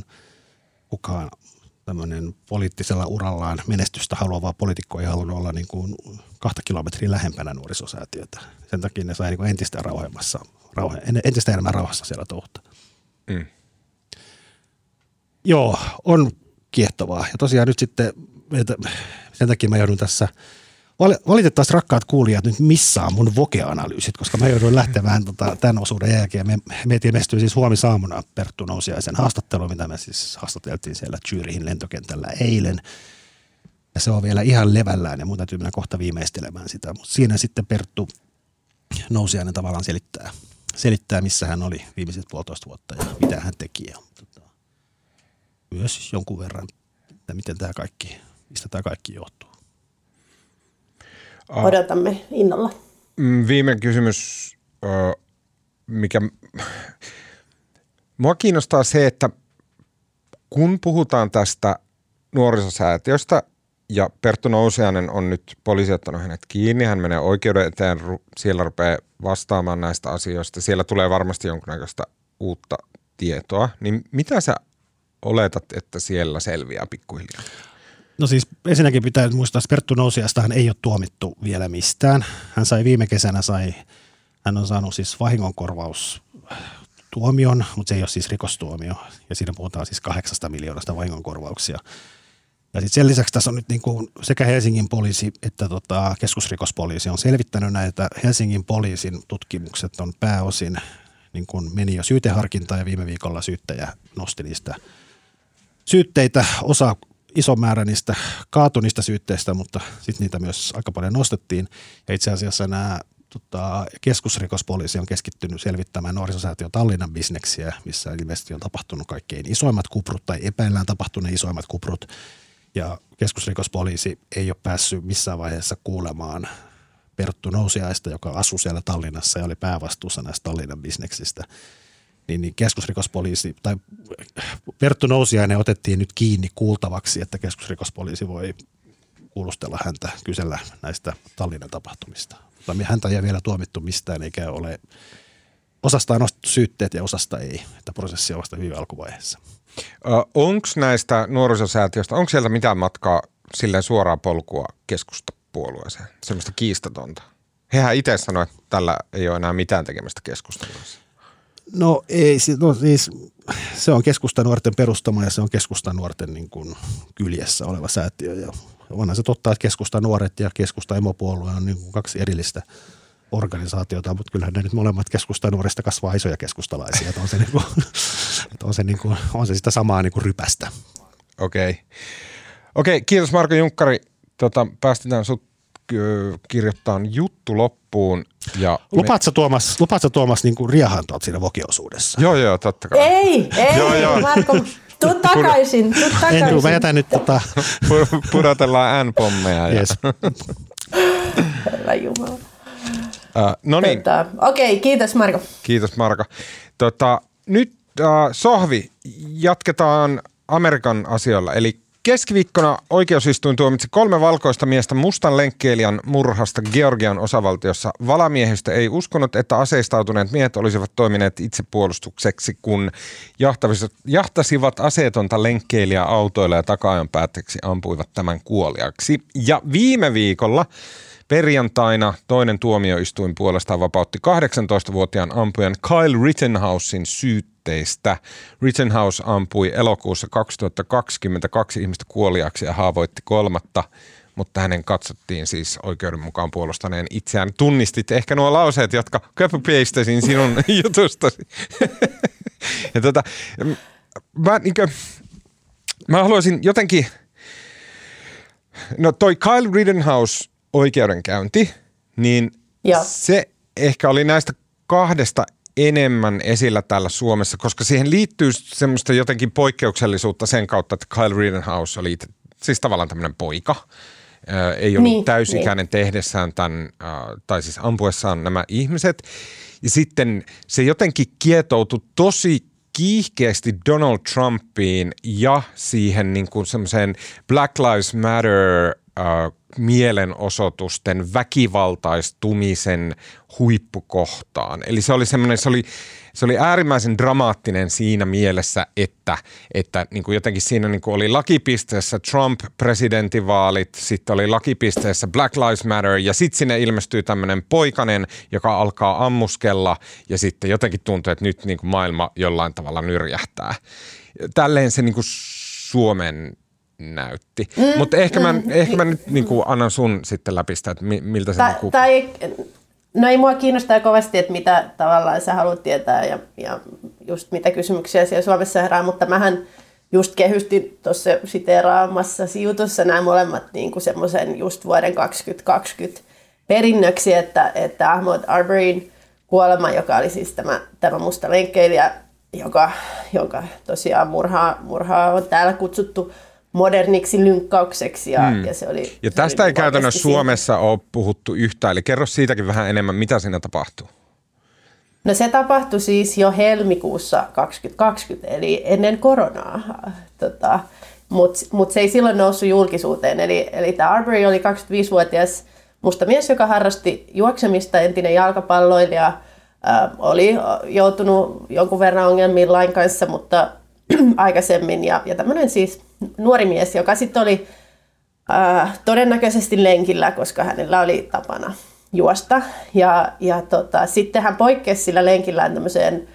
kukaan tämmöinen poliittisella urallaan menestystä haluava poliitikko ei halunnut olla niin kuin kahta kilometriä lähempänä nuorisosäätiötä. Sen takia ne sai niin kuin entistä rauhemmassa, rauhe, entistä enemmän rauhassa siellä touhta. Mm. Joo, on kiehtovaa. Ja tosiaan nyt sitten, sen takia mä joudun tässä – Valitettavasti rakkaat kuulijat nyt missaa mun vokeanalyysit, koska mä joudun lähtemään tota, tämän osuuden jälkeen. Me, meitä ilmestyy siis huomisaamuna Perttu Nousiaisen haastattelu, mitä me siis haastateltiin siellä Zyrihin lentokentällä eilen. Ja se on vielä ihan levällään ja mun täytyy mennä kohta viimeistelemään sitä. Mutta siinä sitten Perttu Nousiainen tavallaan selittää, selittää, missä hän oli viimeiset puolitoista vuotta ja mitä hän teki. Ja, tota, myös jonkun verran, että miten tämä kaikki, mistä tämä kaikki johtuu. Odotamme innolla. Mm, viimeinen kysymys, mikä... Mua kiinnostaa se, että kun puhutaan tästä nuorisosäätiöstä ja Perttu Nousiainen on nyt poliisi ottanut hänet kiinni, hän menee oikeuden eteen, siellä rupeaa vastaamaan näistä asioista, siellä tulee varmasti jonkunnäköistä uutta tietoa, niin mitä sä oletat, että siellä selviää pikkuhiljaa? No siis ensinnäkin pitää muistaa, että Perttu Nousiasta hän ei ole tuomittu vielä mistään. Hän sai viime kesänä, sai, hän on saanut siis vahingonkorvaus tuomion, mutta se ei ole siis rikostuomio. Ja siinä puhutaan siis kahdeksasta miljoonasta vahingonkorvauksia. Ja sitten sen lisäksi tässä on nyt niin kuin sekä Helsingin poliisi että tota keskusrikospoliisi on selvittänyt näitä. Helsingin poliisin tutkimukset on pääosin niin kuin meni jo syyteharkintaan ja viime viikolla syyttäjä nosti niistä syytteitä. Osa iso määrä niistä kaatunista syytteistä, mutta sitten niitä myös aika paljon nostettiin. Ja itse asiassa nämä tota, keskusrikospoliisi on keskittynyt selvittämään nuorisosäätiön Tallinnan bisneksiä, missä ilmeisesti on tapahtunut kaikkein isoimmat kuprut tai epäillään tapahtuneen isoimmat kuprut. Ja keskusrikospoliisi ei ole päässyt missään vaiheessa kuulemaan Perttu Nousiaista, joka asui siellä Tallinnassa ja oli päävastuussa näistä Tallinnan bisneksistä. Niin, niin keskusrikospoliisi tai Perttu Nousiainen otettiin nyt kiinni kuultavaksi, että keskusrikospoliisi voi kuulustella häntä, kysellä näistä Tallinnan tapahtumista. Mutta häntä ei vielä tuomittu mistään eikä ole osasta on nostettu syytteet ja osasta ei, että prosessi on vasta hyvin alkuvaiheessa. Onko näistä nuorisosäätiöistä, onko sieltä mitään matkaa silleen suoraa polkua keskustapuolueeseen, semmoista kiistatonta? Hehän itse sanoivat, että tällä ei ole enää mitään tekemistä keskustelussa. No ei, no siis se on keskustanuorten perustama ja se on keskustanuorten niin kuin kyljessä oleva säätiö. Ja onhan se totta, että keskustanuoret ja keskusta emopuolue on niin kuin kaksi erillistä organisaatiota, mutta kyllähän ne nyt molemmat keskustanuorista kasvaa isoja keskustalaisia. Että on, se niin kuin, että on, se niin kuin, on se sitä samaa niin kuin rypästä. Okei. Okay. Okei, kiitos Marko Junkkari. Tota, päästetään sut kirjoittaa juttu loppuun. Ja lupaatko me... Tuomas, lupaatko Tuomas niin kuin riehantua siinä vokiosuudessa? Joo, joo, totta kai. Ei, ei, joo, joo. Marko, tuu takaisin, tuu takaisin. En tuu, mä jätän nyt tota... Pudotellaan N-pommeja. Yes. Herra Jumala. Uh, no niin. Tota, okei, okay, kiitos Marko. Kiitos Marko. Tota, nyt uh, Sohvi, jatketaan Amerikan asioilla. Eli Keskiviikkona oikeusistuin tuomitsi kolme valkoista miestä mustan lenkkeilijän murhasta Georgian osavaltiossa. Valamiehistö ei uskonut, että aseistautuneet miehet olisivat toimineet itsepuolustukseksi, kun jahtasivat aseetonta lenkkeilijää autoilla ja takaajan päätteeksi ampuivat tämän kuoliaksi. Ja viime viikolla Perjantaina toinen tuomioistuin puolestaan vapautti 18-vuotiaan ampujan Kyle Rittenhousein syytteistä. Rittenhouse ampui elokuussa 2022 ihmistä kuoliaksi ja haavoitti kolmatta mutta hänen katsottiin siis oikeuden mukaan puolustaneen itseään. Tunnistit ehkä nuo lauseet, jotka copy sinun jutustasi. ja tota, mä, niin kuin, mä haluaisin jotenkin, no toi Kyle Rittenhouse oikeudenkäynti, niin ja. se ehkä oli näistä kahdesta enemmän esillä täällä Suomessa, koska siihen liittyy semmoista jotenkin poikkeuksellisuutta sen kautta, että Kyle Rittenhouse oli siis tavallaan tämmöinen poika. ei ollut niin, täysikäinen niin. tehdessään tämän, tai siis ampuessaan nämä ihmiset. Ja sitten se jotenkin kietoutui tosi kiihkeästi Donald Trumpiin ja siihen niin kuin semmoiseen Black Lives Matter äh, mielenosoitusten väkivaltaistumisen huippukohtaan. Eli se oli semmoinen, se oli, se oli äärimmäisen dramaattinen siinä mielessä, että, että niin kuin jotenkin siinä niin kuin oli lakipisteessä Trump presidentinvaalit, sitten oli lakipisteessä Black Lives Matter ja sitten sinne ilmestyy tämmöinen poikanen, joka alkaa ammuskella ja sitten jotenkin tuntuu, että nyt niin kuin maailma jollain tavalla nyrjähtää. Tälleen se niin kuin Suomen näytti. Mm, Mutta ehkä, mä, mm, ehkä mä nyt niin kuin annan sun sitten läpi sitä, että miltä se... Ta, niin kuin... tai, no ei mua kiinnostaa kovasti, että mitä tavallaan sä haluat tietää ja, ja just mitä kysymyksiä siellä Suomessa herää, mutta mähän just kehystin tuossa siteeraamassa jutussa nämä molemmat niin kuin semmoisen just vuoden 2020 perinnöksi, että, että Ahmad Arberin kuolema, joka oli siis tämä, tämä musta lenkkeilijä, joka, joka tosiaan murhaa, murhaa on täällä kutsuttu moderniksi lynkkaukseksi. Ja, mm. ja, se oli, ja tästä ei käytännössä Suomessa ole puhuttu yhtään, eli kerro siitäkin vähän enemmän, mitä siinä tapahtuu. No se tapahtui siis jo helmikuussa 2020, eli ennen koronaa. Tota, Mutta mut se ei silloin noussut julkisuuteen. Eli, eli tämä Arbery oli 25-vuotias musta mies, joka harrasti juoksemista, entinen jalkapalloilija, äh, oli joutunut jonkun verran ongelmiin lain kanssa, mutta aikaisemmin. Ja, ja tämmöinen siis nuori mies, joka sitten oli äh, todennäköisesti lenkillä, koska hänellä oli tapana juosta. Ja, ja tota, sitten hän poikkesi sillä lenkillään tämmöiseen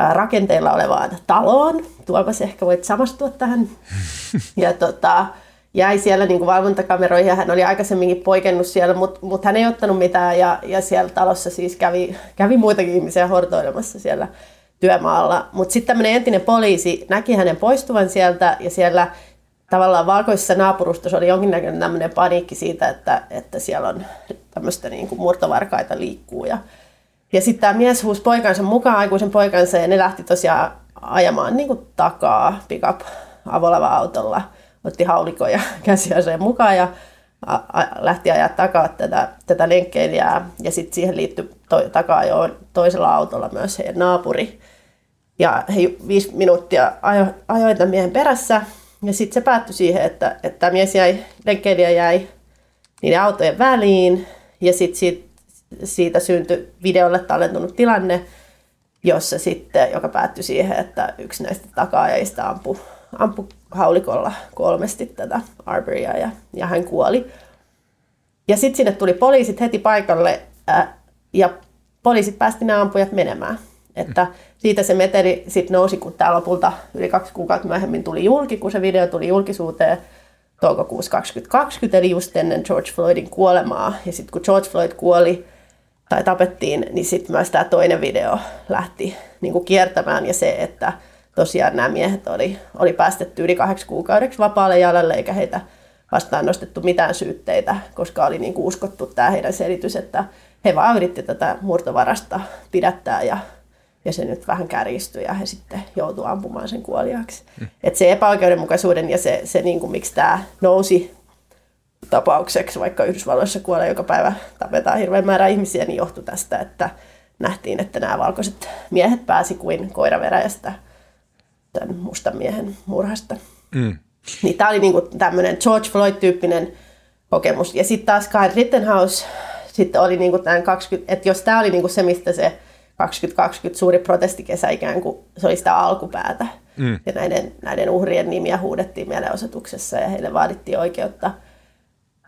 äh, rakenteella olevaan taloon. Tuomas ehkä voit samastua tähän. Ja tota, jäi siellä niin kuin valvontakameroihin ja hän oli aikaisemminkin poikennut siellä, mutta mut hän ei ottanut mitään ja, ja siellä talossa siis kävi, kävi muitakin ihmisiä hortoilemassa siellä työmaalla. Mutta sitten tämmöinen entinen poliisi näki hänen poistuvan sieltä ja siellä tavallaan valkoisessa naapurustossa oli jonkinnäköinen tämmöinen paniikki siitä, että, että siellä on tämmöistä niin kuin murtovarkaita liikkuu. Ja, ja sitten tämä mies huusi poikansa mukaan, aikuisen poikansa, ja ne lähti tosiaan ajamaan niin kuin takaa pick-up avolava autolla. Otti haulikoja käsiaseen mukaan ja lähti ajaa takaa tätä, tätä lenkkeilijää. Ja sitten siihen liittyi to, takaa jo toisella autolla myös heidän naapuri. Ja he viisi minuuttia ajo, ajoi tämän miehen perässä. Ja sitten se päättyi siihen, että, että tämä mies jäi, lenkkeilijä jäi niiden autojen väliin. Ja sitten siitä, siitä syntyi videolle tallentunut tilanne, jossa sitten, joka päättyi siihen, että yksi näistä takaajista ampui, ampui haulikolla kolmesti tätä Arberia ja, ja hän kuoli. Ja sitten sinne tuli poliisit heti paikalle ää, ja poliisit päästi nämä ampujat menemään. Että siitä se meteli sitten nousi, kun tämä lopulta yli kaksi kuukautta myöhemmin tuli julki, kun se video tuli julkisuuteen toukokuussa 2020, eli just ennen George Floydin kuolemaa. Ja sitten kun George Floyd kuoli tai tapettiin, niin sitten myös tämä toinen video lähti niin kuin kiertämään ja se, että tosiaan nämä miehet oli, oli päästetty yli kahdeksi kuukaudeksi vapaalle jalalle, eikä heitä vastaan nostettu mitään syytteitä, koska oli niin kuin uskottu tämä heidän selitys, että he vaan yritti tätä murtovarasta pidättää ja, ja se nyt vähän kärjistyi ja he sitten joutuu ampumaan sen kuoliaksi. Mm. Et se epäoikeudenmukaisuuden ja se, se niin kuin, miksi tämä nousi tapaukseksi, vaikka Yhdysvalloissa kuolee joka päivä, tapetaan hirveän määrä ihmisiä, niin johtui tästä, että nähtiin, että nämä valkoiset miehet pääsi kuin koiraveräjästä tämän mustan miehen murhasta. Mm. Niin tämä oli niinku tämmöinen George Floyd-tyyppinen kokemus. Ja sitten taas Kyle Rittenhouse sitten oli niinku tämän 20, että jos tämä oli niinku se, mistä se 2020 suuri protestikesä ikään kuin, se oli sitä alkupäätä. Mm. Ja näiden, näiden uhrien nimiä huudettiin mielenosoituksessa ja heille vaadittiin oikeutta.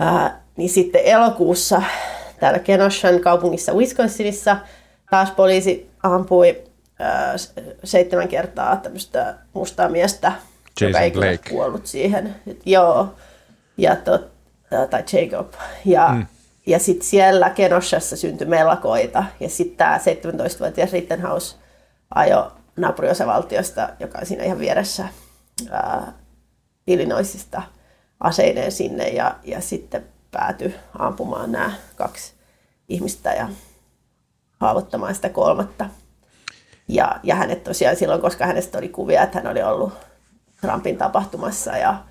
Ää, niin sitten elokuussa täällä Kenoshan kaupungissa Wisconsinissa taas poliisi ampui seitsemän kertaa tämmöistä mustaa miestä, Jason joka ei Blake. kuollut siihen. Joo, ja tot, tai Jacob. Ja, mm. ja sitten siellä Kenoshassa syntyi mellakoita. Ja sitten tämä 17-vuotias Rittenhouse ajo naapuriosavaltiosta, joka on siinä ihan vieressä ää, Illinoisista aseineen sinne ja, ja sitten päätyi ampumaan nämä kaksi ihmistä ja haavoittamaan sitä kolmatta. Ja, ja hänet tosiaan silloin, koska hänestä oli kuvia, että hän oli ollut Trumpin tapahtumassa ja,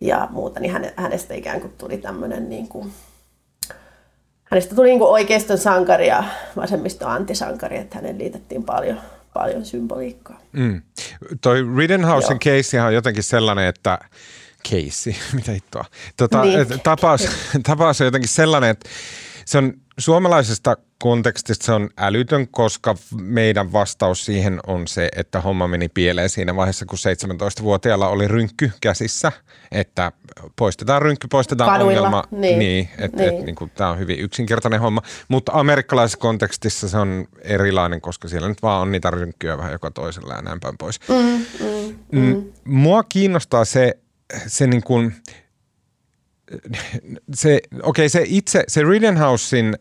ja muuta, niin häne, hänestä ikään kuin tuli tämmöinen niin kuin, hänestä tuli niin kuin oikeiston sankari ja vasemmiston antisankari, että hänen liitettiin paljon, paljon symboliikkaa. Mm. Toi Rittenhousen case on jotenkin sellainen, että case, mitä hittoa. Tota, Niin. tapaus, tapaus on jotenkin sellainen, että se on suomalaisesta kontekstista se on älytön, koska meidän vastaus siihen on se, että homma meni pieleen siinä vaiheessa, kun 17-vuotiaalla oli rynkky käsissä, että poistetaan rynkky, poistetaan Kaduilla, ongelma. niin. niin että Niin. Et, niin kuin, tämä on hyvin yksinkertainen homma, mutta amerikkalaisessa kontekstissa se on erilainen, koska siellä nyt vaan on niitä rynkkyjä vähän joka toisella ja näin päin pois. Mm, mm, mm. Mua kiinnostaa se, se niin kuin, se, okei, se itse, se Rittenhousein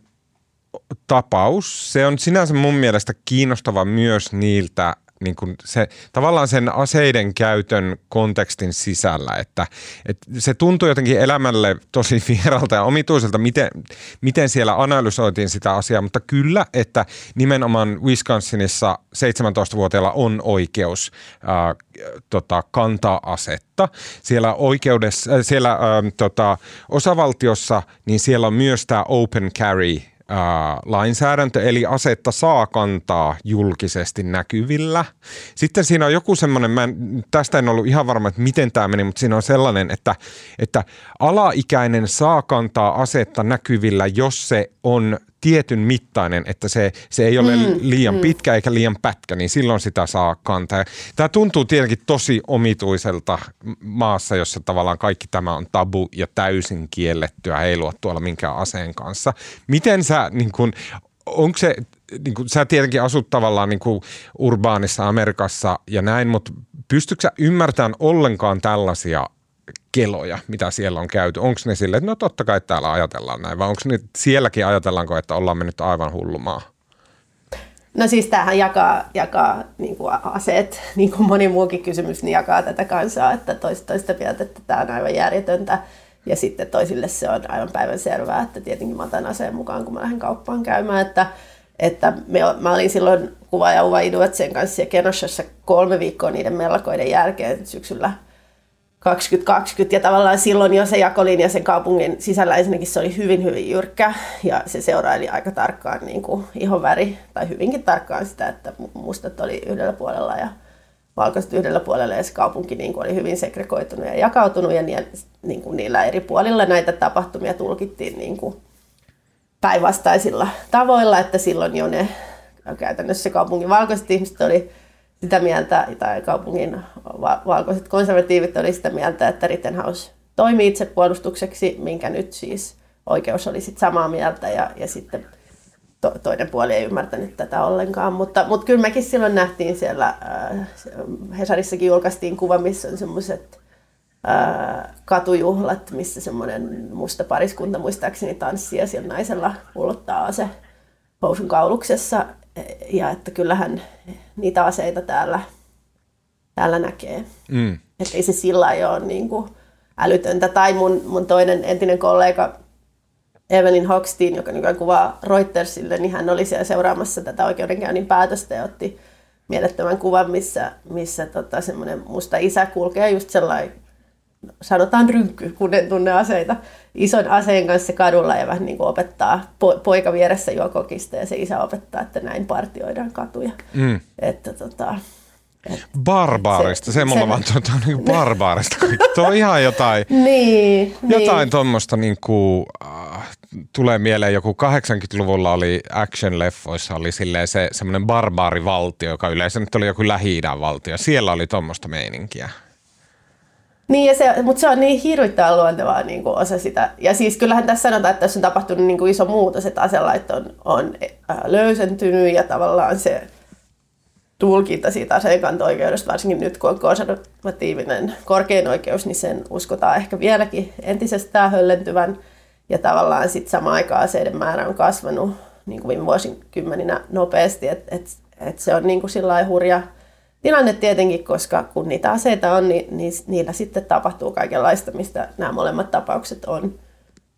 tapaus, se on sinänsä mun mielestä kiinnostava myös niiltä niin kuin se, tavallaan sen aseiden käytön kontekstin sisällä, että, että se tuntuu jotenkin elämälle tosi vieralta ja omituiselta, miten, miten siellä analysoitiin sitä asiaa, mutta kyllä, että nimenomaan Wisconsinissa 17-vuotiailla on oikeus ää, tota, kantaa asetta. Siellä, oikeudessa, äh, siellä ää, tota, osavaltiossa, niin siellä on myös tämä open carry ää, lainsäädäntö, eli asetta saa kantaa julkisesti näkyvillä. Sitten siinä on joku semmoinen, mä en, tästä en ollut ihan varma, että miten tämä meni, mutta siinä on sellainen, että, että alaikäinen saa kantaa asetta näkyvillä, jos se on tietyn mittainen, että se, se ei ole mm, liian mm. pitkä eikä liian pätkä, niin silloin sitä saa kantaa. Tämä tuntuu tietenkin tosi omituiselta maassa, jossa tavallaan kaikki tämä on tabu ja täysin kiellettyä heilua tuolla minkään aseen kanssa. Miten sä, niin kun, onko se, niin kun, sä tietenkin asut tavallaan niin kuin urbaanissa Amerikassa ja näin, mutta pystytkö sä ymmärtämään ollenkaan tällaisia keloja, mitä siellä on käyty? Onko ne silleen, että no totta kai täällä ajatellaan näin, vai onko ne sielläkin ajatellaanko, että ollaan mennyt aivan hullumaa? No siis tämähän jakaa, jakaa niin kuin aseet, niin kuin moni muukin kysymys, niin jakaa tätä kansaa, että toista, toista mieltä, että tämä on aivan järjetöntä. Ja sitten toisille se on aivan päivän selvää, että tietenkin mä otan aseen mukaan, kun mä lähden kauppaan käymään. Että, että me, mä olin silloin kuva ja Uva Iduetsen kanssa ja Kenoshassa kolme viikkoa niiden mellakoiden jälkeen syksyllä 2020 ja tavallaan silloin jo se jakolinja sen kaupungin sisällä ensinnäkin se oli hyvin hyvin jyrkkä ja se seuraili aika tarkkaan niin kuin ihonväri tai hyvinkin tarkkaan sitä, että mustat oli yhdellä puolella ja valkoiset yhdellä puolella ja se kaupunki niin kuin oli hyvin segregoitunut ja jakautunut ja niin kuin niillä eri puolilla näitä tapahtumia tulkittiin niin kuin päinvastaisilla tavoilla, että silloin jo ne käytännössä kaupungin valkoiset ihmiset oli sitä mieltä, tai kaupungin valkoiset konservatiivit oli sitä mieltä, että Rittenhouse toimii itsepuolustukseksi, minkä nyt siis oikeus oli sit samaa mieltä ja, ja sitten to, toinen puoli ei ymmärtänyt tätä ollenkaan. Mutta, mutta kyllä mekin silloin nähtiin siellä, äh, Hesarissakin julkaistiin kuva, missä on semmoiset äh, katujuhlat, missä semmoinen musta pariskunta muistaakseni tanssii ja siellä naisella ulottaa se housun kauluksessa ja että kyllähän niitä aseita täällä, täällä näkee. Mm. Että ei se sillä ole niin kuin älytöntä. Tai mun, mun toinen entinen kollega Evelyn Hockstein, joka nykyään kuvaa Reutersille, niin hän oli siellä seuraamassa tätä oikeudenkäynnin päätöstä ja otti mielettömän kuvan, missä, missä tota, semmoinen musta isä kulkee just sellainen sanotaan rynkky, kun en tunne aseita, ison aseen kanssa kadulla ja vähän niin kuin opettaa po- poika vieressä juokokista ja se isä opettaa, että näin partioidaan katuja. Mm. Että tota, et, barbaarista, se, se mulla se, vaan tuo, tuo niin barbaarista. tuo on ihan jotain, niin, jotain niin. tuommoista niin kuin, äh, tulee mieleen joku 80-luvulla oli action-leffoissa oli silleen se semmoinen barbaarivaltio, joka yleensä nyt oli joku lähi valtio. Siellä oli tuommoista meininkiä. Niin, ja se, mutta se on niin hirvittävän luontevaa niin kuin osa sitä. Ja siis kyllähän tässä sanotaan, että tässä on tapahtunut niin kuin iso muutos, että aselait on, on äh, löysentynyt ja tavallaan se tulkinta siitä aseenkanto-oikeudesta, varsinkin nyt kun on konservatiivinen korkein oikeus, niin sen uskotaan ehkä vieläkin entisestään höllentyvän. Ja tavallaan sitten samaan aikaan aseiden määrä on kasvanut niin kuin viime vuosikymmeninä nopeasti, että et, et se on niin kuin hurja tilanne tietenkin, koska kun niitä aseita on, niin, niin niillä sitten tapahtuu kaikenlaista, mistä nämä molemmat tapaukset on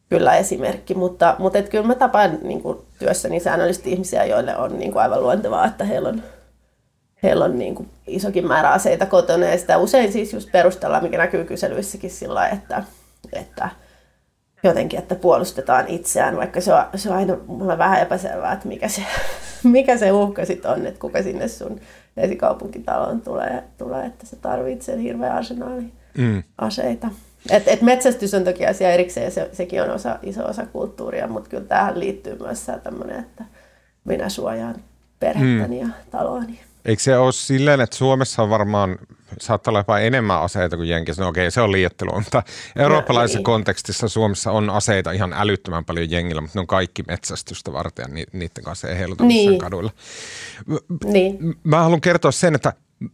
kyllä esimerkki. Mutta, mutta et kyllä mä tapaan niin kuin työssäni säännöllisesti ihmisiä, joille on niin kuin aivan luontevaa, että heillä on, heillä on niin kuin isokin määrä aseita kotona. Ja sitä usein siis just perustellaan, mikä näkyy kyselyissäkin sillä että, että jotenkin, että puolustetaan itseään, vaikka se on, se on aina mulle vähän epäselvää, että mikä se, mikä se uhka sitten on, että kuka sinne sun esikaupunkitaloon tulee, tulee että se tarvitsee hirveä arsenaali mm. aseita. Et, et metsästys on toki asia erikseen ja se, sekin on osa, iso osa kulttuuria, mutta kyllä tähän liittyy myös tämmöinen, että minä suojaan perhettäni mm. ja taloani. Eikö se ole silleen, että Suomessa on varmaan, saattaa olla jopa enemmän aseita kuin Jenkissä? No okei, se on liittelu, mutta eurooppalaisessa no, niin. kontekstissa Suomessa on aseita ihan älyttömän paljon jengillä, mutta ne on kaikki metsästystä varten ja niiden kanssa ei heiluta niin. kaduilla. Niin. Mä haluan kertoa sen, että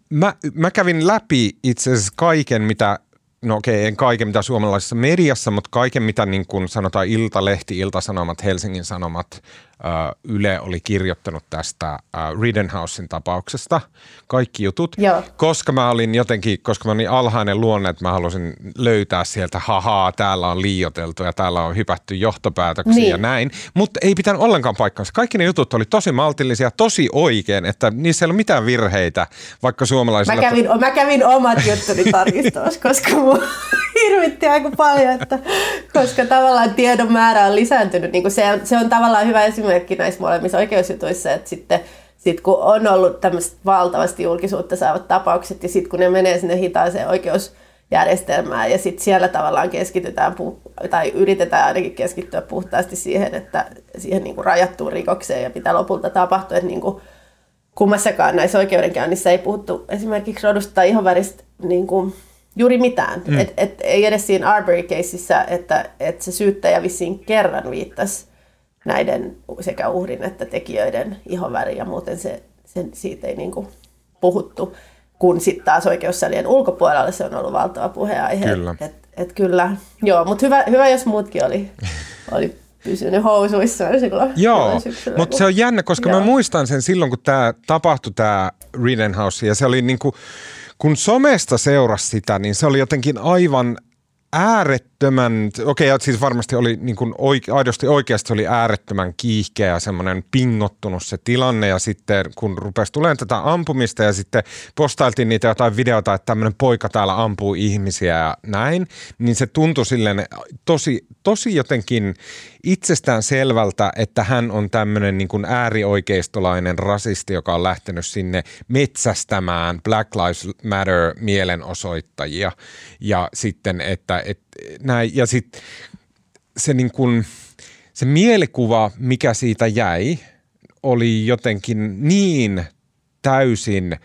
mä, mä kävin läpi itse asiassa kaiken, mitä no okei, en kaiken mitä suomalaisessa mediassa, mutta kaiken mitä niin kuin sanotaan Iltalehti, Iltasanomat, Helsingin Sanomat, Yle oli kirjoittanut tästä Riddenhousein tapauksesta, kaikki jutut, Joo. koska mä olin jotenkin, koska mä olin alhainen luonne, että mä halusin löytää sieltä, hahaa, täällä on liioteltu ja täällä on hypätty johtopäätöksiä niin. ja näin, mutta ei pitänyt ollenkaan paikkansa. Kaikki ne jutut oli tosi maltillisia, tosi oikein, että niissä ei ole mitään virheitä, vaikka suomalaisilla... Mä kävin, to... mä kävin omat juttuni tarkistamassa, koska mun hirvitti aika paljon, että, koska tavallaan tiedon määrä on lisääntynyt. Niin se, se on tavallaan hyvä esimerkki näissä molemmissa oikeusjutuissa, että sitten sit kun on ollut tämmöistä valtavasti julkisuutta saavat tapaukset ja sitten kun ne menee sinne hitaaseen oikeusjärjestelmään ja sitten siellä tavallaan keskitytään tai yritetään ainakin keskittyä puhtaasti siihen, että siihen niin kuin rajattuun rikokseen ja mitä lopulta tapahtuu, että niin kuin kummassakaan näissä oikeudenkäynnissä ei puhuttu esimerkiksi rodusta tai ihonväristä niin kuin juuri mitään. Mm. Et, et, ei edes siinä Arbery-keississä, että, että se syyttäjä vissiin kerran viittasi näiden sekä uhrin että tekijöiden ihonväri ja muuten se, se, siitä ei niin kuin puhuttu. Kun sitten taas oikeussalien ulkopuolella se on ollut valtava puheenaihe. Kyllä. Et, et kyllä, joo, mutta hyvä, hyvä, jos muutkin oli, oli pysynyt housuissa silloin. Joo, mutta se on jännä, koska joo. mä muistan sen silloin, kun tämä tapahtui, tämä Rittenhouse, ja se oli niin kuin, kun somesta seurasi sitä, niin se oli jotenkin aivan äärettömän äärettömän, okei, okay, siis varmasti oli niin kuin oike, aidosti oikeasti oli äärettömän kiihkeä ja semmoinen pingottunut se tilanne. Ja sitten kun rupesi tulemaan tätä ampumista ja sitten postailtiin niitä jotain videota, että tämmöinen poika täällä ampuu ihmisiä ja näin, niin se tuntui silleen tosi, tosi jotenkin itsestään selvältä, että hän on tämmöinen niin kuin äärioikeistolainen rasisti, joka on lähtenyt sinne metsästämään Black Lives Matter mielenosoittajia ja sitten, että, että näin, ja sitten se niin kuin, se mielikuva, mikä siitä jäi, oli jotenkin niin täysin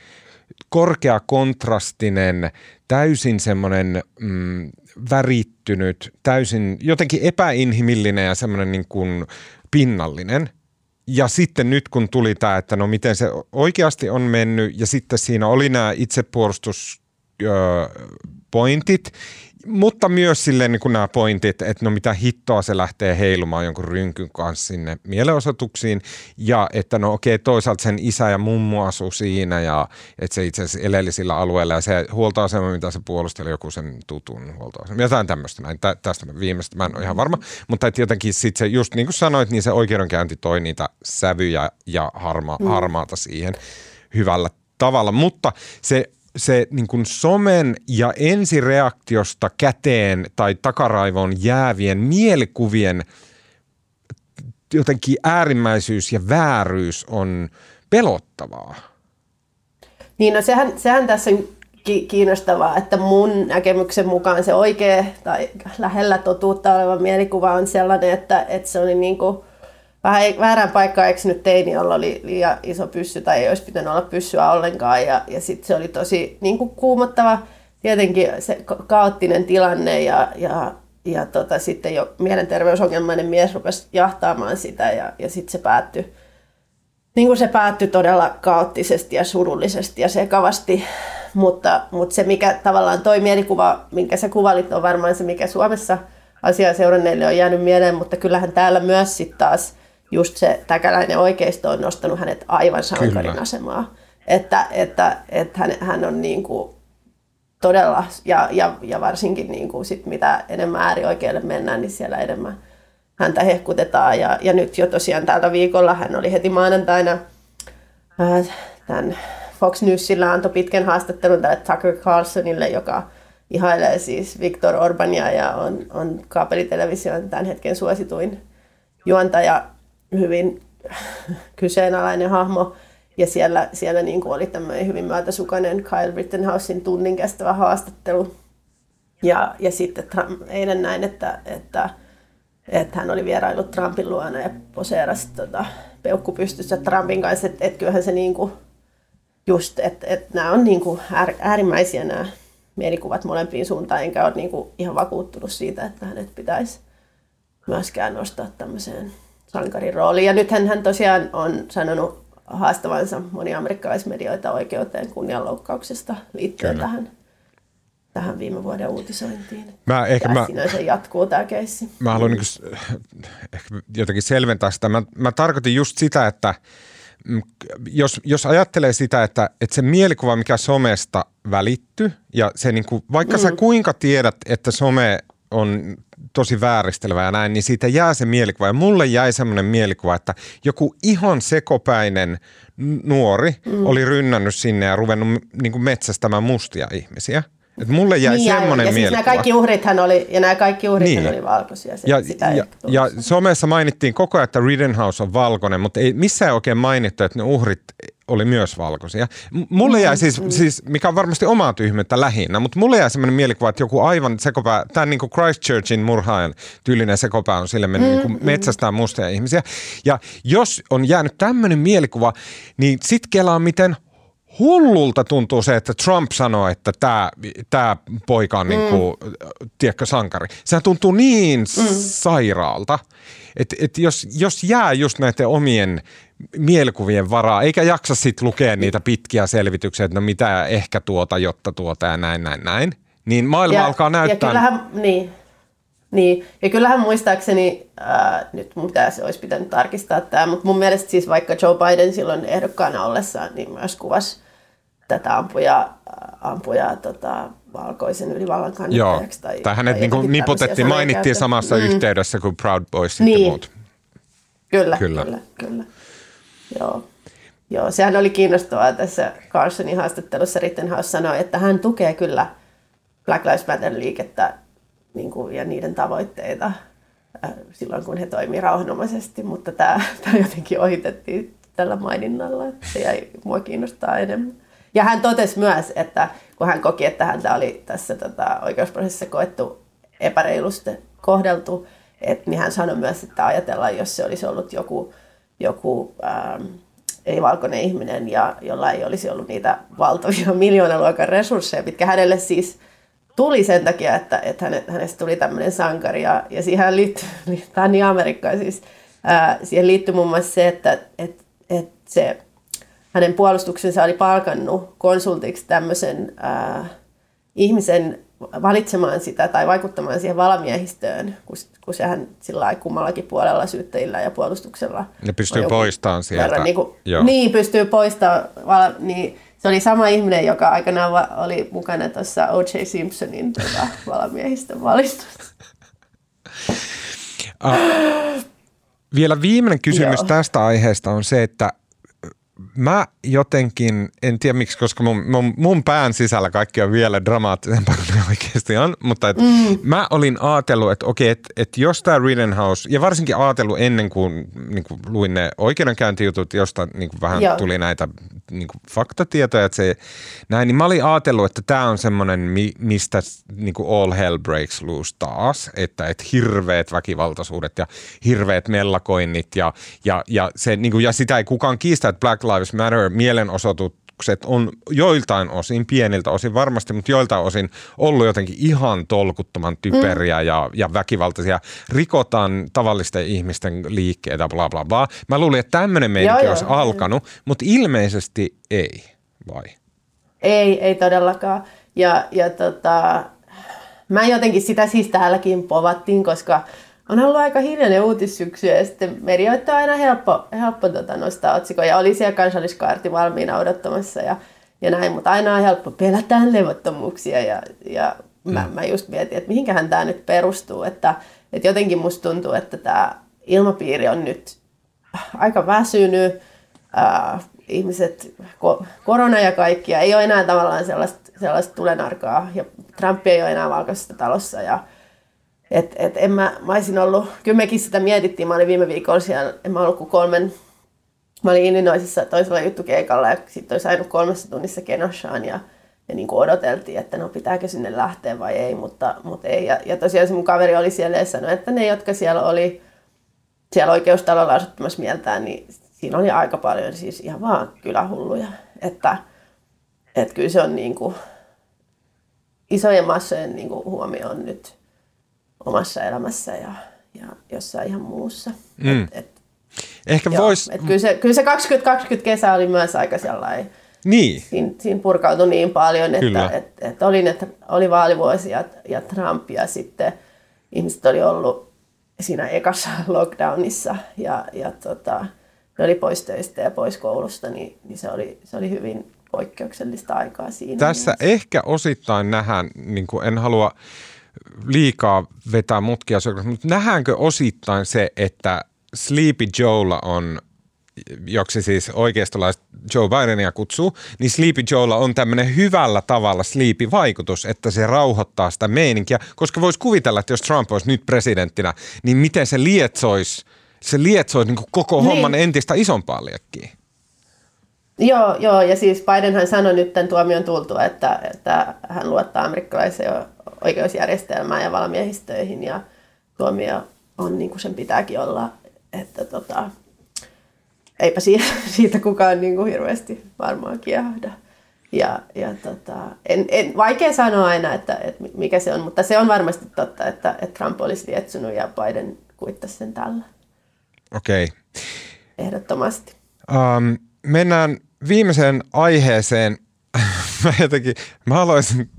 korkeakontrastinen, täysin semmoinen mm, värittynyt, täysin jotenkin epäinhimillinen ja semmoinen niin kuin pinnallinen. Ja sitten nyt kun tuli tämä, että no miten se oikeasti on mennyt ja sitten siinä oli nämä itsepuolustuspointit mutta myös silleen niin kuin nämä pointit, että no mitä hittoa se lähtee heilumaan jonkun rynkyn kanssa sinne mielenosoituksiin. Ja että no okei toisaalta sen isä ja mummu asuu siinä ja että se itse asiassa eleli sillä alueella ja se huoltoasema, mitä se puolusteli, joku sen tutun huoltoasema, jotain tämmöistä näin, Tä, tästä viimeistä mä en ole ihan varma, mutta että jotenkin sitten se just niin kuin sanoit, niin se oikeudenkäynti toi niitä sävyjä ja harma, mm. harmaata siihen hyvällä tavalla, mutta se se niin kuin somen ja ensireaktiosta käteen tai takaraivoon jäävien mielikuvien jotenkin äärimmäisyys ja vääryys on pelottavaa. Niin no sehän, sehän tässä on kiinnostavaa, että mun näkemyksen mukaan se oikea tai lähellä totuutta oleva mielikuva on sellainen, että, että se oli niin kuin – vähän väärään paikkaan eksynyt teini, jolla oli liian iso pyssy tai ei olisi pitänyt olla pyssyä ollenkaan. Ja, ja sitten se oli tosi niin kuin kuumottava, tietenkin se kaoottinen tilanne ja, ja, ja tota, sitten jo mielenterveysongelmainen mies rupesi jahtaamaan sitä ja, ja sitten se päättyi niin kuin se päättyi todella kaoottisesti ja surullisesti ja sekavasti, mutta, mutta se mikä tavallaan toi mielikuva, minkä sä kuvalit, on varmaan se, mikä Suomessa asiaa seuranneille on jäänyt mieleen, mutta kyllähän täällä myös sitten taas just se täkäläinen oikeisto on nostanut hänet aivan sankarin asemaa. Että, että, että hän, hän on niin kuin todella, ja, ja, ja varsinkin niin kuin sit mitä enemmän äärioikealle mennään, niin siellä enemmän häntä hehkutetaan. Ja, ja nyt jo tosiaan tältä viikolla hän oli heti maanantaina äh, tämän Fox Newsilla antoi pitkän haastattelun tälle Tucker Carlsonille, joka ihailee siis Viktor Orbania ja on, on kaapelitelevision tämän hetken suosituin juontaja hyvin kyseenalainen hahmo. Ja siellä, siellä niin kuin oli tämmöinen hyvin myötäsukainen Kyle Rittenhousein tunnin kestävä haastattelu. Ja, ja sitten Trump, eilen näin, että, että, että hän oli vierailut Trumpin luona ja poseerasi tota, peukku pystyssä Trumpin kanssa. Että et kyllähän se niin kuin, just, että et nämä on niin kuin äärimmäisiä nämä mielikuvat molempiin suuntaan, enkä ole niin kuin ihan vakuuttunut siitä, että hänet pitäisi myöskään nostaa tämmöiseen sankarin rooli. Ja nythän hän tosiaan on sanonut haastavansa moni amerikkalaismedioita oikeuteen kunnianloukkauksesta liittyen Kyllä. tähän, tähän viime vuoden uutisointiin. Mä ehkä mä, se jatkuu tämä keissi. Mä haluan niin ehkä jotenkin selventää sitä. Mä, mä tarkoitin just sitä, että mm, jos, jos ajattelee sitä, että, että se mielikuva, mikä somesta välittyy, ja se niin kuin, vaikka mm. sä kuinka tiedät, että some on tosi vääristelevä ja näin, niin siitä jää se mielikuva. Ja mulle jäi semmoinen mielikuva, että joku ihan sekopäinen nuori mm. oli rynnännyt sinne ja ruvennut niin kuin metsästämään mustia ihmisiä. Et mulle jäi niin, semmoinen ja, siis nämä kaikki uhrithan oli, ja nämä kaikki uhrithan niin. oli valkoisia. Se, ja, sitä ja, ja somessa mainittiin koko ajan, että Rittenhouse on valkoinen, mutta ei missään oikein mainittu, että ne uhrit oli myös valkoisia. Mulle jäi siis, mm. siis, mikä on varmasti omaa tyhmyyttä lähinnä, mutta mulle jäi semmoinen mielikuva, että joku aivan sekopää, tämä niin kuin Christchurchin murhaajan tyylinen sekopää on sille mennyt mm, niin metsästään mustia ihmisiä. Ja jos on jäänyt tämmöinen mielikuva, niin sit kelaa miten hullulta tuntuu se, että Trump sanoo, että tämä, poika on mm. niin kuin, tiedätkö, sankari. Sehän tuntuu niin mm. sairaalta, että, että jos, jos jää just näiden omien mielikuvien varaa, eikä jaksa sitten lukea niitä pitkiä selvityksiä, että no mitä ehkä tuota, jotta tuota ja näin, näin, näin, niin maailma ja, alkaa näyttää... Ja kyllähän, niin, niin, ja kyllähän muistaakseni, ää, nyt mun pitäisi, olisi pitänyt tarkistaa tämä, mutta mun mielestä siis vaikka Joe Biden silloin ehdokkaana ollessaan, niin myös kuvasi tätä ampuja ampuja tota, valkoisen ylivallan Joo, kannattajaksi. Tai, tai hänet tai niin tämmöisiä mainittiin samassa käyttää. yhteydessä kuin Proud Boys Niin. ja muut. Kyllä, Kyllä. kyllä, kyllä. Joo. Joo, sehän oli kiinnostavaa tässä Carsonin haastattelussa. Rittenhouse sanoi, että hän tukee kyllä Black Lives Matter-liikettä niin kuin, ja niiden tavoitteita äh, silloin, kun he toimii rauhanomaisesti, mutta tämä, tämä jotenkin ohitettiin tällä maininnalla, se jäi mua kiinnostaa enemmän. Ja hän totesi myös, että kun hän koki, että häntä oli tässä tota, oikeusprosessissa koettu epäreilusti kohdeltu, et, niin hän sanoi myös, että ajatellaan, jos se olisi ollut joku, joku ähm, ei-valkoinen ihminen, ja jolla ei olisi ollut niitä valtavia miljoonaluokan resursseja, mitkä hänelle siis tuli sen takia, että, että häne, hänestä tuli tämmöinen sankari. Ja, ja siihen liittyy, tämä on niin Amerikkaa siis, ää, siihen liittyy muun muassa se, että et, et se, hänen puolustuksensa oli palkannut konsultiksi tämmöisen ää, ihmisen valitsemaan sitä tai vaikuttamaan siihen valamiehistöön, kun, kun sehän sillä lailla kummallakin puolella syyttäjillä ja puolustuksella. Ne pystyy poistamaan sieltä. verran Niin, kuin, Joo. niin, pystyy poistamaan. vala- Niin, se oli sama ihminen, joka aikanaan va- oli mukana tuossa O.J. Simpsonin tota, valamiehistön valistusta. Vielä viimeinen kysymys Joo. tästä aiheesta on se, että mä jotenkin, en tiedä miksi, koska mun, mun, mun pään sisällä kaikki on vielä dramaattisempaa kuin ne oikeasti on, mutta et mm. mä olin ajatellut, että okei, että et jos tämä Rittenhouse, ja varsinkin ajatellut ennen kuin, niin kuin luin ne oikeudenkäyntijutut, josta niin kuin vähän Joo. tuli näitä niin kuin faktatietoja, että se näin, niin mä olin ajatellut, että tämä on semmoinen, mi, mistä niin kuin all hell breaks loose taas, että et hirveät väkivaltaisuudet ja hirveät mellakoinnit ja, ja, ja, se, niin kuin, ja sitä ei kukaan kiistä, että Black Lives Matter mielenosoitukset on joiltain osin, pieniltä osin varmasti, mutta joiltain osin ollut jotenkin ihan tolkuttoman typeriä mm. ja, ja väkivaltaisia. Rikotaan tavallisten ihmisten liikkeitä, bla bla bla. Mä luulin, että tämmöinen meininki olisi joo. alkanut, mutta ilmeisesti ei, vai? Ei, ei todellakaan. Ja, ja tota, mä jotenkin sitä siis täälläkin povattiin, koska on ollut aika hiljainen uutissyksy ja sitten medioita on aina helppo, helppo tota, nostaa otsikoja. Oli siellä kansalliskaarti valmiina odottamassa ja, ja näin, mutta aina on helppo pelätään levottomuuksia ja, ja mä, mä just mietin, että mihinkähän tämä nyt perustuu, että, että jotenkin musta tuntuu, että tämä ilmapiiri on nyt aika väsynyt, äh, ihmiset, ko- korona ja kaikki, ja ei ole enää tavallaan sellaista, sellaista tulenarkaa, ja Trump ei ole enää valkoisessa talossa, ja et, et en mä, mä olisin ollut, kyllä mekin sitä mietittiin, mä olin viime viikolla siellä, en mä ollut kuin kolmen, mä olin Illinoisissa toisella juttukeikalla, ja sitten olisi ainut kolmessa tunnissa Kenoshaan, ja, ja niin kuin odoteltiin, että no pitääkö sinne lähteä vai ei, mutta, mutta ei, ja, ja tosiaan se mun kaveri oli siellä ja sanoi, että ne, jotka siellä oli, siellä oikeustalolla asuttamassa mieltään, niin siinä oli aika paljon siis ihan vaan kylähulluja. Että, että kyllä se on niin kuin, isojen massojen niin kuin huomio on nyt omassa elämässä ja, ja jossain ihan muussa. Mm. Et, et, Ehkä joo, voisi, et kyllä, se, kyllä se 2020 kesä oli myös aika sellainen, niin, siinä, siinä purkautui niin paljon, että et, et oli, ne, oli vaalivuosi ja, ja Trump ja sitten ihmiset oli ollut siinä ekassa lockdownissa ja, ja tota, ne oli pois töistä ja pois koulusta, niin, niin se, oli, se oli hyvin poikkeuksellista aikaa siinä. Tässä mielessä. ehkä osittain nähdään, niin en halua liikaa vetää mutkia, mutta nähdäänkö osittain se, että Sleepy Joella on, joksi siis oikeistolaiset Joe Bidenia kutsuu, niin Sleepy Joella on tämmöinen hyvällä tavalla sleepy-vaikutus, että se rauhoittaa sitä meininkiä, koska voisi kuvitella, että jos Trump olisi nyt presidenttinä, niin miten se lietsoisi, se lietsoisi niin koko Niin. homman entistä isompaa liekkiä. Joo, joo, ja siis Bidenhan sanoi nyt tämän tuomion tultua, että, että hän luottaa amerikkalaiseen oikeusjärjestelmään ja valamiehistöihin ja tuomio on niin kuin sen pitääkin olla, että tota, eipä siitä, siitä kukaan niin kuin hirveästi varmaan kiehahda. Ja, ja tota, en, en, vaikea sanoa aina, että, että mikä se on, mutta se on varmasti totta, että, että Trump olisi lietsunut ja Biden kuittasi sen tällä Okei. Okay. ehdottomasti. Um, mennään viimeiseen aiheeseen. mä jotenkin, mä haluaisin,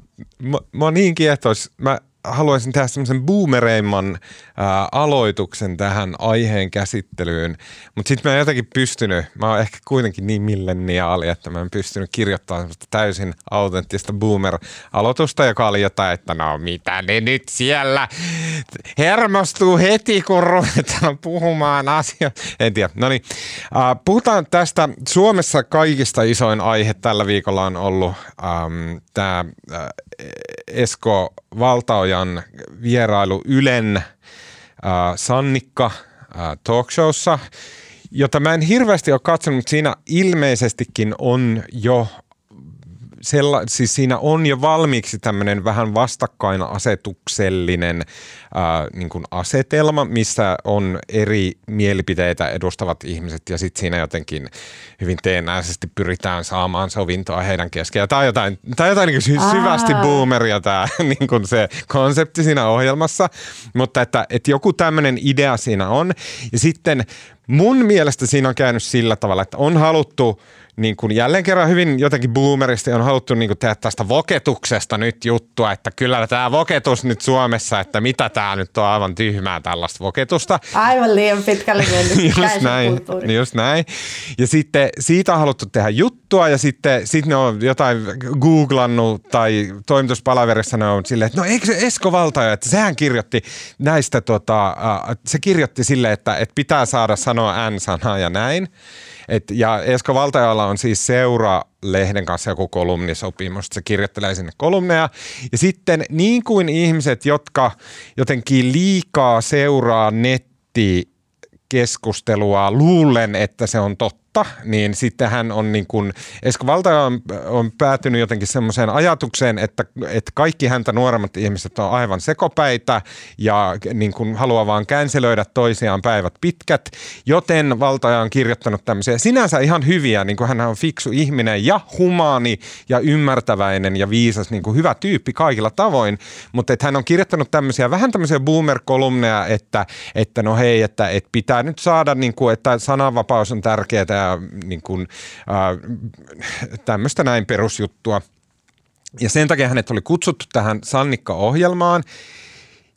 mä, mä oon niin kiehtois, mä haluaisin tehdä semmoisen boomereimman ää, aloituksen tähän aiheen käsittelyyn, mutta sitten mä en jotenkin pystynyt, mä oon ehkä kuitenkin niin milleniaali, että mä en pystynyt kirjoittamaan semmoista täysin autenttista boomer-aloitusta, joka oli jotain, että no mitä ne nyt siellä hermostuu heti, kun ruvetaan puhumaan asioita. En tiedä, no niin. Äh, puhutaan tästä, Suomessa kaikista isoin aihe tällä viikolla on ollut ähm, tämä äh, Esko Valtaojan vierailu Ylen äh, Sannikka äh, talkshowssa, jota mä en hirveästi ole katsonut, mutta siinä ilmeisestikin on jo sella, siis siinä on jo valmiiksi tämmöinen vähän vastakkainasetuksellinen ää, niin kuin asetelma, missä on eri mielipiteitä edustavat ihmiset ja sitten siinä jotenkin hyvin teennäisesti pyritään saamaan sovintoa heidän kesken. Tämä on jotain, tämä on jotain niin kuin syvästi boomeria tämä niin kuin se konsepti siinä ohjelmassa, mutta että, että joku tämmöinen idea siinä on. Ja sitten mun mielestä siinä on käynyt sillä tavalla, että on haluttu – niin kuin jälleen kerran hyvin jotenkin boomeristi on haluttu niin kuin tehdä tästä voketuksesta nyt juttua, että kyllä tämä voketus nyt Suomessa, että mitä tämä nyt on aivan tyhmää tällaista voketusta. Aivan liian pitkälle mennyt just näin, just näin. Ja sitten siitä on haluttu tehdä juttua ja sitten sit ne on jotain googlannut tai toimituspalaverissa ne on silleen, että no eikö se Esko Valtaja, että sehän kirjoitti näistä, tota, se kirjoitti silleen, että, että pitää saada sanoa N-sanaa ja näin. Et, ja Esko Valtajalla on siis Seura-lehden kanssa joku kolumnisopimus, se kirjoittelee sinne kolumneja. Ja sitten niin kuin ihmiset, jotka jotenkin liikaa seuraa netti keskustelua luulen, että se on totta kautta, niin sitten hän on niin kuin, Esko Valta on, on päätynyt jotenkin semmoiseen ajatukseen, että, että kaikki häntä nuoremmat ihmiset on aivan sekopäitä ja niin kuin haluaa vaan känselöidä toisiaan päivät pitkät, joten Valtaja on kirjoittanut tämmöisiä sinänsä ihan hyviä, niin kuin hän on fiksu ihminen ja humaani ja ymmärtäväinen ja viisas, niin kuin hyvä tyyppi kaikilla tavoin, mutta että hän on kirjoittanut tämmöisiä vähän tämmöisiä boomer-kolumneja, että, että no hei, että, että pitää nyt saada, niin kuin, että sananvapaus on tärkeää ja niin kuin, äh, tämmöistä näin perusjuttua. Ja sen takia hänet oli kutsuttu tähän Sannikka-ohjelmaan.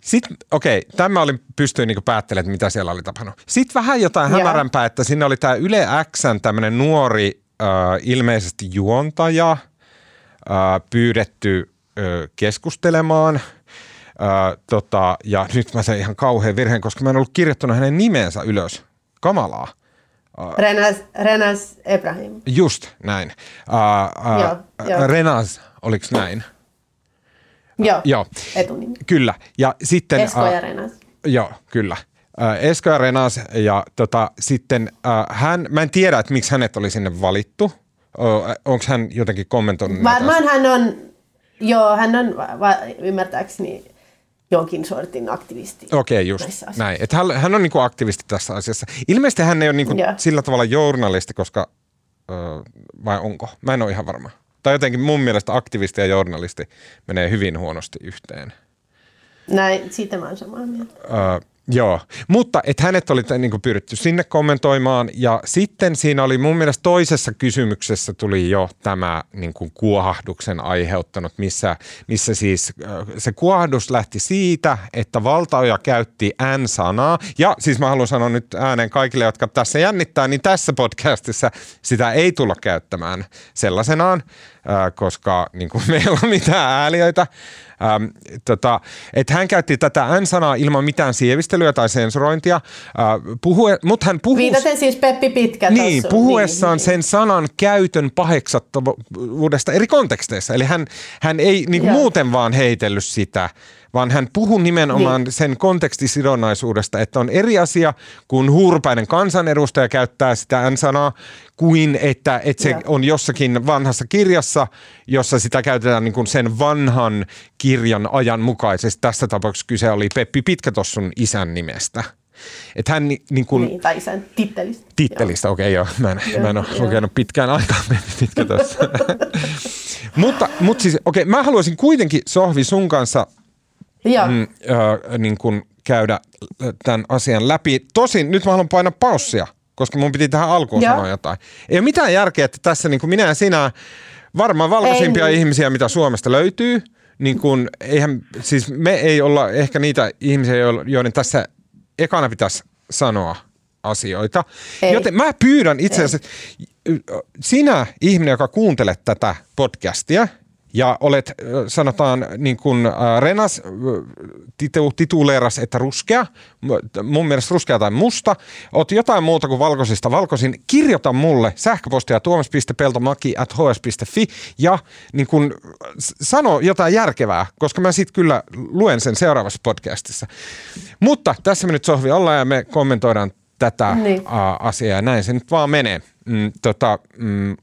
Sitten, okei, okay, tämä oli, pystyin niinku päättelemään, että mitä siellä oli tapahtunut. Sitten vähän jotain yeah. hämärämpää, että sinne oli tämä Yle Xn tämmöinen nuori, äh, ilmeisesti juontaja, äh, pyydetty äh, keskustelemaan. Äh, tota, ja nyt mä sain ihan kauhean virheen, koska mä en ollut kirjoittanut hänen nimensä ylös. Kamalaa. Renas, Renas Ebrahim. Just näin. Uh, uh, joo, joo. Renas, oliko näin? Joo, joo. etunimi. Kyllä. Ja sitten, Esko ja Renas. Joo, kyllä. Esko ja Renas ja tota, sitten hän, mä en tiedä, että miksi hänet oli sinne valittu. Onko hän jotenkin kommentoinut? Varmaan hän on, joo, hän on va- ymmärtääkseni jonkin sortin aktivisti. Okei, okay, just näin. Että hän, hän on niinku aktivisti tässä asiassa. Ilmeisesti hän ei ole niinku sillä tavalla journalisti, koska, ö, vai onko? Mä en ole ihan varma. Tai jotenkin mun mielestä aktivisti ja journalisti menee hyvin huonosti yhteen. Näin, siitä mä oon samaa mieltä. Ö, Joo, mutta että hänet oli niin kuin pyydetty sinne kommentoimaan ja sitten siinä oli mun mielestä toisessa kysymyksessä tuli jo tämä niin kuin kuohahduksen aiheuttanut, missä, missä siis se kuohahdus lähti siitä, että valtaoja käytti N-sanaa. Ja siis mä haluan sanoa nyt ääneen kaikille, jotka tässä jännittää, niin tässä podcastissa sitä ei tulla käyttämään sellaisenaan, koska niin kuin meillä on mitään ääliöitä. Ähm, tota, että hän käytti tätä N-sanaa ilman mitään sievistelyä tai sensurointia, äh, puhue, mutta hän puhui... Viitaten siis Peppi Pitkä Niin, puhuessaan niin, sen sanan käytön paheksattavuudesta eri konteksteissa. Eli hän, hän ei niin muuten vaan heitellyt sitä, vaan hän puhuu nimenomaan niin. sen kontekstisidonnaisuudesta, että on eri asia, kun huurpäinen kansanedustaja käyttää sitä N-sanaa, kuin että, että se on jossakin vanhassa kirjassa, jossa sitä käytetään niin kuin sen vanhan kirjan ajan mukaisesti. Tässä tapauksessa kyse oli Peppi Pitkätossun isän nimestä. Että hän niin kuin, niin, tai isän tittelistä. Tittelistä, okei okay, joo. Mä en, joo, mä en ole joo. lukenut pitkään aikaa Peppi Pitkätossa. mutta, mutta siis, okei, okay, mä haluaisin kuitenkin Sohvi sun kanssa Joo. Mm, äh, niin kuin käydä tämän asian läpi. Tosin nyt mä haluan painaa paussia, koska mun piti tähän alkuun Joo. sanoa jotain. Ei ole mitään järkeä, että tässä niin kuin minä ja sinä, varmaan valkoisimpia Ei, ihmisiä, mitä Suomesta löytyy, niin kun, eihän, siis me ei olla ehkä niitä ihmisiä, joiden tässä ekana pitäisi sanoa asioita. Ei. Joten mä pyydän itse asiassa, sinä ihminen, joka kuuntelet tätä podcastia – ja olet, sanotaan niin kuin Renas titu, tituleeras, että ruskea, mun mielestä ruskea tai musta, oot jotain muuta kuin valkoisista valkoisin, kirjoita mulle sähköpostia tuomas.peltomaki at hs.fi ja niin kuin, sano jotain järkevää, koska mä sitten kyllä luen sen seuraavassa podcastissa. Mutta tässä me nyt sohvi ollaan ja me kommentoidaan tätä niin. asiaa ja näin se nyt vaan menee. Mm, tota, mm,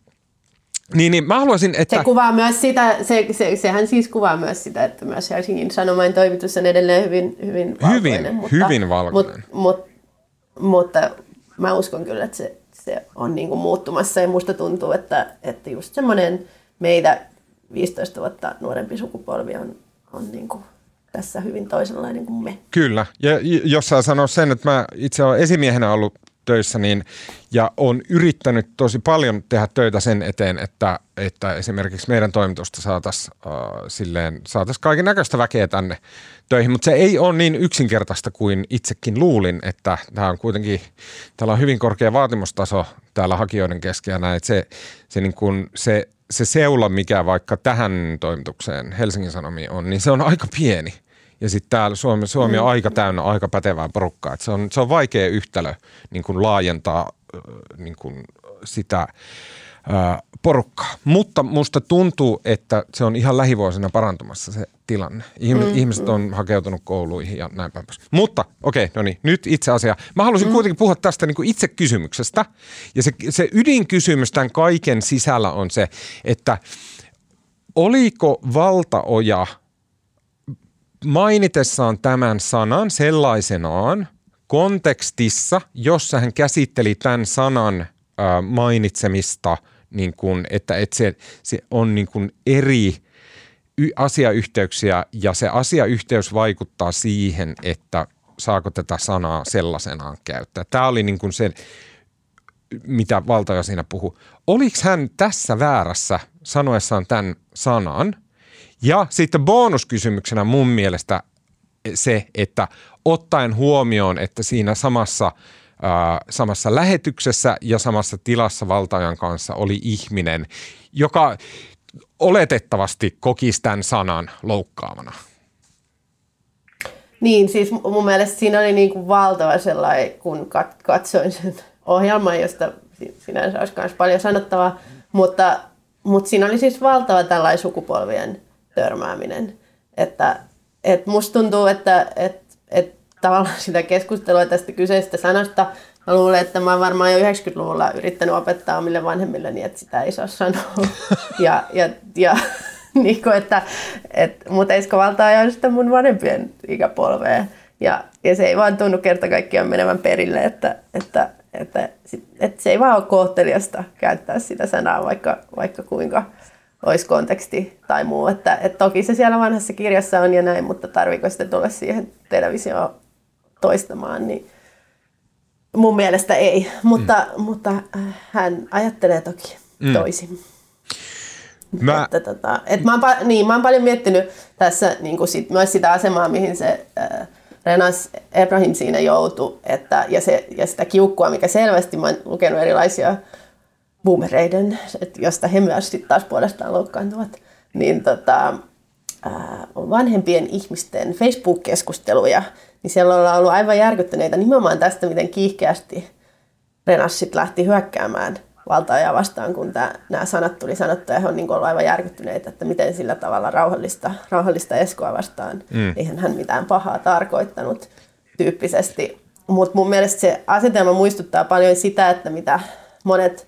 niin, niin mä haluaisin, että... Se kuvaa myös sitä, se, se, sehän siis kuvaa myös sitä, että myös Helsingin Sanomain toimitus on edelleen hyvin, hyvin valkoinen. Hyvin, mutta, hyvin valkoinen. Mut, mut, mutta mä uskon kyllä, että se, se on niin kuin muuttumassa ja musta tuntuu, että, että just semmoinen meitä 15 vuotta nuorempi sukupolvi on, on niin kuin tässä hyvin toisenlainen kuin me. Kyllä, ja jos saa sanoa sen, että mä itse olen esimiehenä ollut töissä, niin, ja on yrittänyt tosi paljon tehdä töitä sen eteen, että, että esimerkiksi meidän toimitusta saataisiin äh, silleen, saatais kaiken näköistä väkeä tänne töihin, mutta se ei ole niin yksinkertaista kuin itsekin luulin, että tämä on kuitenkin, täällä on hyvin korkea vaatimustaso täällä hakijoiden kesken että se, se, niin kuin, se, se seula, mikä vaikka tähän toimitukseen Helsingin Sanomiin on, niin se on aika pieni – ja sitten täällä Suomi, Suomi on mm. aika täynnä aika pätevää porukkaa. Et se, on, se on vaikea yhtälö niin kuin laajentaa niin kuin sitä ää, porukkaa. Mutta musta tuntuu, että se on ihan lähivuosina parantumassa se tilanne. Ihm- mm, ihmiset on hakeutunut kouluihin ja näin päin pois. Mutta okei, okay, no niin, nyt itse asia. Mä haluaisin mm. kuitenkin puhua tästä niin kuin itse kysymyksestä. Ja se, se ydinkysymys tämän kaiken sisällä on se, että oliko valtaoja – mainitessaan tämän sanan sellaisenaan kontekstissa, jossa hän käsitteli tämän sanan mainitsemista, niin kuin, että, että se, se on niin kuin eri asiayhteyksiä ja se asiayhteys vaikuttaa siihen, että saako tätä sanaa sellaisenaan käyttää. Tämä oli niin kuin se, mitä valtaja siinä puhuu. Oliko hän tässä väärässä sanoessaan tämän sanan – ja sitten bonuskysymyksenä mun mielestä se, että ottaen huomioon, että siinä samassa, ää, samassa lähetyksessä ja samassa tilassa valtajan kanssa oli ihminen, joka oletettavasti kokisi tämän sanan loukkaavana. Niin, siis mun mielestä siinä oli niin kuin valtava sellainen, kun katsoin sen ohjelman, josta sinänsä olisi myös paljon sanottavaa, mutta, mutta siinä oli siis valtava tällainen sukupolvien törmääminen. Että, et musta tuntuu, että et, et tavallaan sitä keskustelua tästä kyseisestä sanasta Mä luulen, että mä oon varmaan jo 90-luvulla yrittänyt opettaa omille vanhemmille niin, että sitä ei saa sanoa. ja, ja, ja niin kuin, että, et, mutta Esko valtaa jo sitä mun vanhempien ikäpolveen. Ja, ja se ei vaan tunnu kerta kaikkiaan menevän perille, että, että, että, että, että se ei vaan ole kohteliasta käyttää sitä sanaa, vaikka, vaikka kuinka olisi konteksti tai muu. Että, että toki se siellä vanhassa kirjassa on ja näin, mutta tarviiko sitten tulla siihen televisioon toistamaan, niin mun mielestä ei. Mutta, mm. mutta äh, hän ajattelee toki mm. toisin. Mä... Että, tota, et mä, oon, niin, mä oon paljon miettinyt tässä niin kuin sit, myös sitä asemaa, mihin se äh, Renas Ebrahim siinä joutui, että, ja, se, ja sitä kiukkua, mikä selvästi, mä oon lukenut erilaisia boomereiden, josta he myös sitten taas puolestaan loukkaantuvat, niin tota, ää, vanhempien ihmisten Facebook-keskusteluja, niin siellä on ollut aivan järkyttäneitä nimenomaan tästä, miten kiihkeästi Renas sit lähti hyökkäämään valtaajaa vastaan, kun tää, nämä sanat tuli sanottu, ja he on niin ollut aivan järkyttyneitä, että miten sillä tavalla rauhallista, rauhallista Eskoa vastaan, mm. eihän hän mitään pahaa tarkoittanut tyyppisesti. Mutta mun mielestä se asetelma muistuttaa paljon sitä, että mitä monet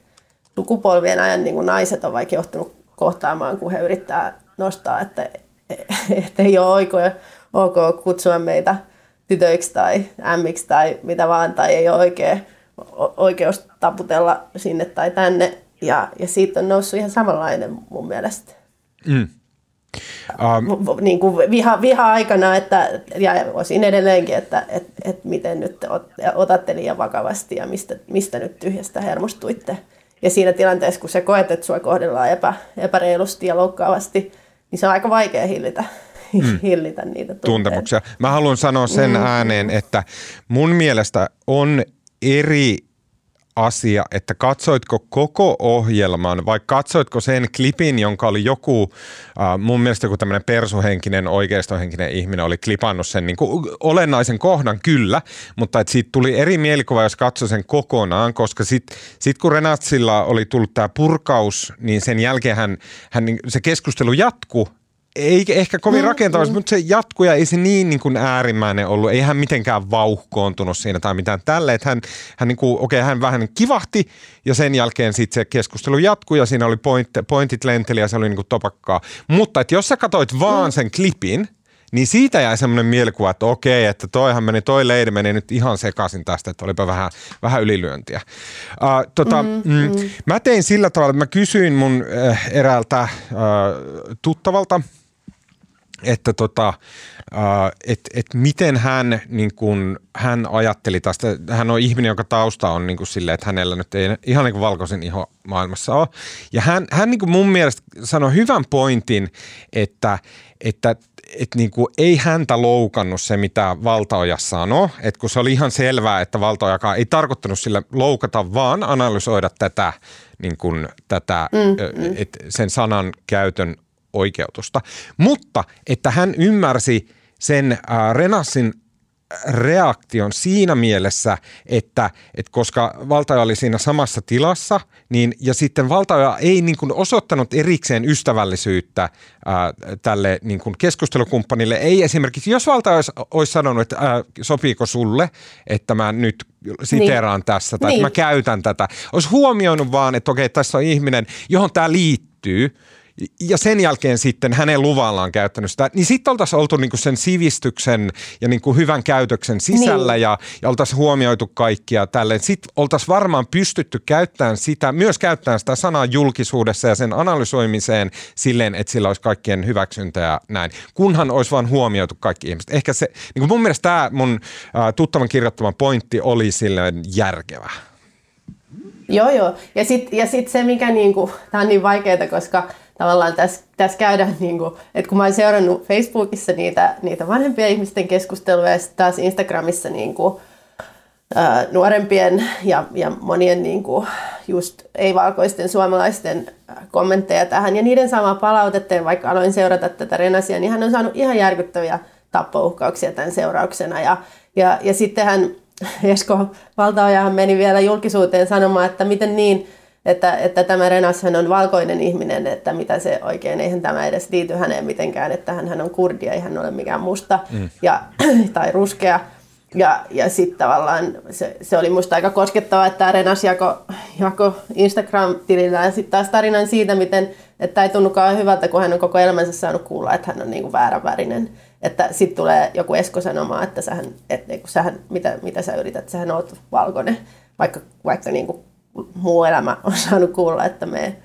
sukupolvien ajan niin kuin naiset on vaikka johtunut kohtaamaan, kun he yrittää nostaa, että, että ei ole oikein, ok kutsua meitä tytöiksi tai ämmiksi tai mitä vaan, tai ei ole oikein, oikeus taputella sinne tai tänne. Ja, ja siitä on noussut ihan samanlainen mun mielestä. Mm. Um, niin kuin viha, viha-aikana, että, ja osin edelleenkin, että et, et miten nyt otatte liian vakavasti ja mistä, mistä nyt tyhjästä hermostuitte. Ja siinä tilanteessa, kun sä koet, että sua kohdellaan epä, epäreilusti ja loukkaavasti, niin se on aika vaikea hillitä, mm. hillitä niitä tunteita. tuntemuksia. Mä haluan sanoa sen mm. ääneen, että mun mielestä on eri asia, että katsoitko koko ohjelman vai katsoitko sen klipin, jonka oli joku, äh, mun mielestä joku tämmöinen persuhenkinen, oikeistohenkinen ihminen oli klipannut sen niin kuin olennaisen kohdan kyllä, mutta että siitä tuli eri mielikuva, jos katsoi sen kokonaan, koska sitten sit kun Renatsilla oli tullut tämä purkaus, niin sen jälkeen hän, hän, se keskustelu jatkuu ei ehkä kovin mm, rakentavasti, mm. mutta se jatkuu ja ei se niin, niin kuin äärimmäinen ollut. Ei hän mitenkään vauhkoontunut siinä tai mitään tälle. Että hän, hän, niin kuin, okei, hän vähän kivahti ja sen jälkeen sitten se keskustelu jatkuu ja siinä oli point, pointit lenteli ja se oli niin kuin topakkaa. Mutta että jos sä katsoit vaan mm. sen klipin, niin siitä jäi semmoinen mielikuva, että okei, että toihan meni, toi leidi meni nyt ihan sekaisin tästä, että olipa vähän, vähän ylilyöntiä. Uh, tota, mm, mm. Mm, mä tein sillä tavalla, että mä kysyin mun äh, eräältä äh, tuttavalta – että tota, et, et miten hän, niin kun, hän ajatteli tästä. Hän on ihminen, jonka tausta on niin kuin sille, että hänellä nyt ei ihan niin kuin valkoisen iho maailmassa ole. Ja hän, hän niin kuin mun mielestä sanoi hyvän pointin, että, että et niin kuin ei häntä loukannut se, mitä Valtaoja sanoi, että kun se oli ihan selvää, että Valtaojakaan ei tarkoittanut sille loukata, vaan analysoida tätä, niin kuin, tätä mm, mm. Et sen sanan käytön oikeutusta. Mutta että hän ymmärsi sen äh, Renassin reaktion siinä mielessä, että, että koska valtaja oli siinä samassa tilassa, niin, ja sitten valtaja ei niin kuin osoittanut erikseen ystävällisyyttä ää, tälle niin kuin keskustelukumppanille. Ei esimerkiksi, jos valtaja olisi, olisi sanonut, että ää, sopiiko sulle, että mä nyt siteraan niin. tässä tai niin. että mä käytän tätä. Olisi huomioinut vaan, että okei, tässä on ihminen, johon tämä liittyy – ja sen jälkeen sitten hänen luvallaan käyttänyt sitä, niin sitten oltaisiin oltu niinku sen sivistyksen ja niinku hyvän käytöksen sisällä niin. ja, ja oltaisiin huomioitu kaikkia tälleen. Sitten oltaisiin varmaan pystytty käyttämään sitä, myös käyttämään sitä sanaa julkisuudessa ja sen analysoimiseen silleen, että sillä olisi kaikkien hyväksyntä ja näin, kunhan olisi vaan huomioitu kaikki ihmiset. Ehkä se, niin kuin mun mielestä tämä mun äh, tuttavan kirjoittama pointti oli silleen järkevä. Joo, joo. Ja sitten ja sit se, mikä niinku, tämä on niin vaikeaa, koska tavallaan tässä, tässä käydään, niin kuin, että kun mä oon seurannut Facebookissa niitä, niitä vanhempia ihmisten keskusteluja ja sitten taas Instagramissa niin kuin, ää, nuorempien ja, ja monien niin kuin, just ei-valkoisten suomalaisten kommentteja tähän. Ja niiden saamaa palautetta, ja vaikka aloin seurata tätä Renasia, niin hän on saanut ihan järkyttäviä tappouhkauksia tämän seurauksena. Ja, ja, ja sitten hän Esko Valtaojahan meni vielä julkisuuteen sanomaan, että miten niin, että, että tämä Renashan on valkoinen ihminen, että mitä se oikein, eihän tämä edes liity häneen mitenkään, että hän, hän on kurdi, ei hän ole mikään musta mm. ja, tai ruskea. Ja, ja sitten tavallaan se, se oli musta aika koskettava, että tämä Renas jako, jako Instagram-tilillään sitten taas tarinan siitä, miten, että ei tunnukaan hyvältä, kun hän on koko elämänsä saanut kuulla, että hän on niinku vääränvärinen. Että sitten tulee joku Esko sanomaan, että sähän, et, sähän mitä, mitä sä yrität, sähän oot valkoinen, vaikka, vaikka niinku muu elämä on saanut kuulla, että me,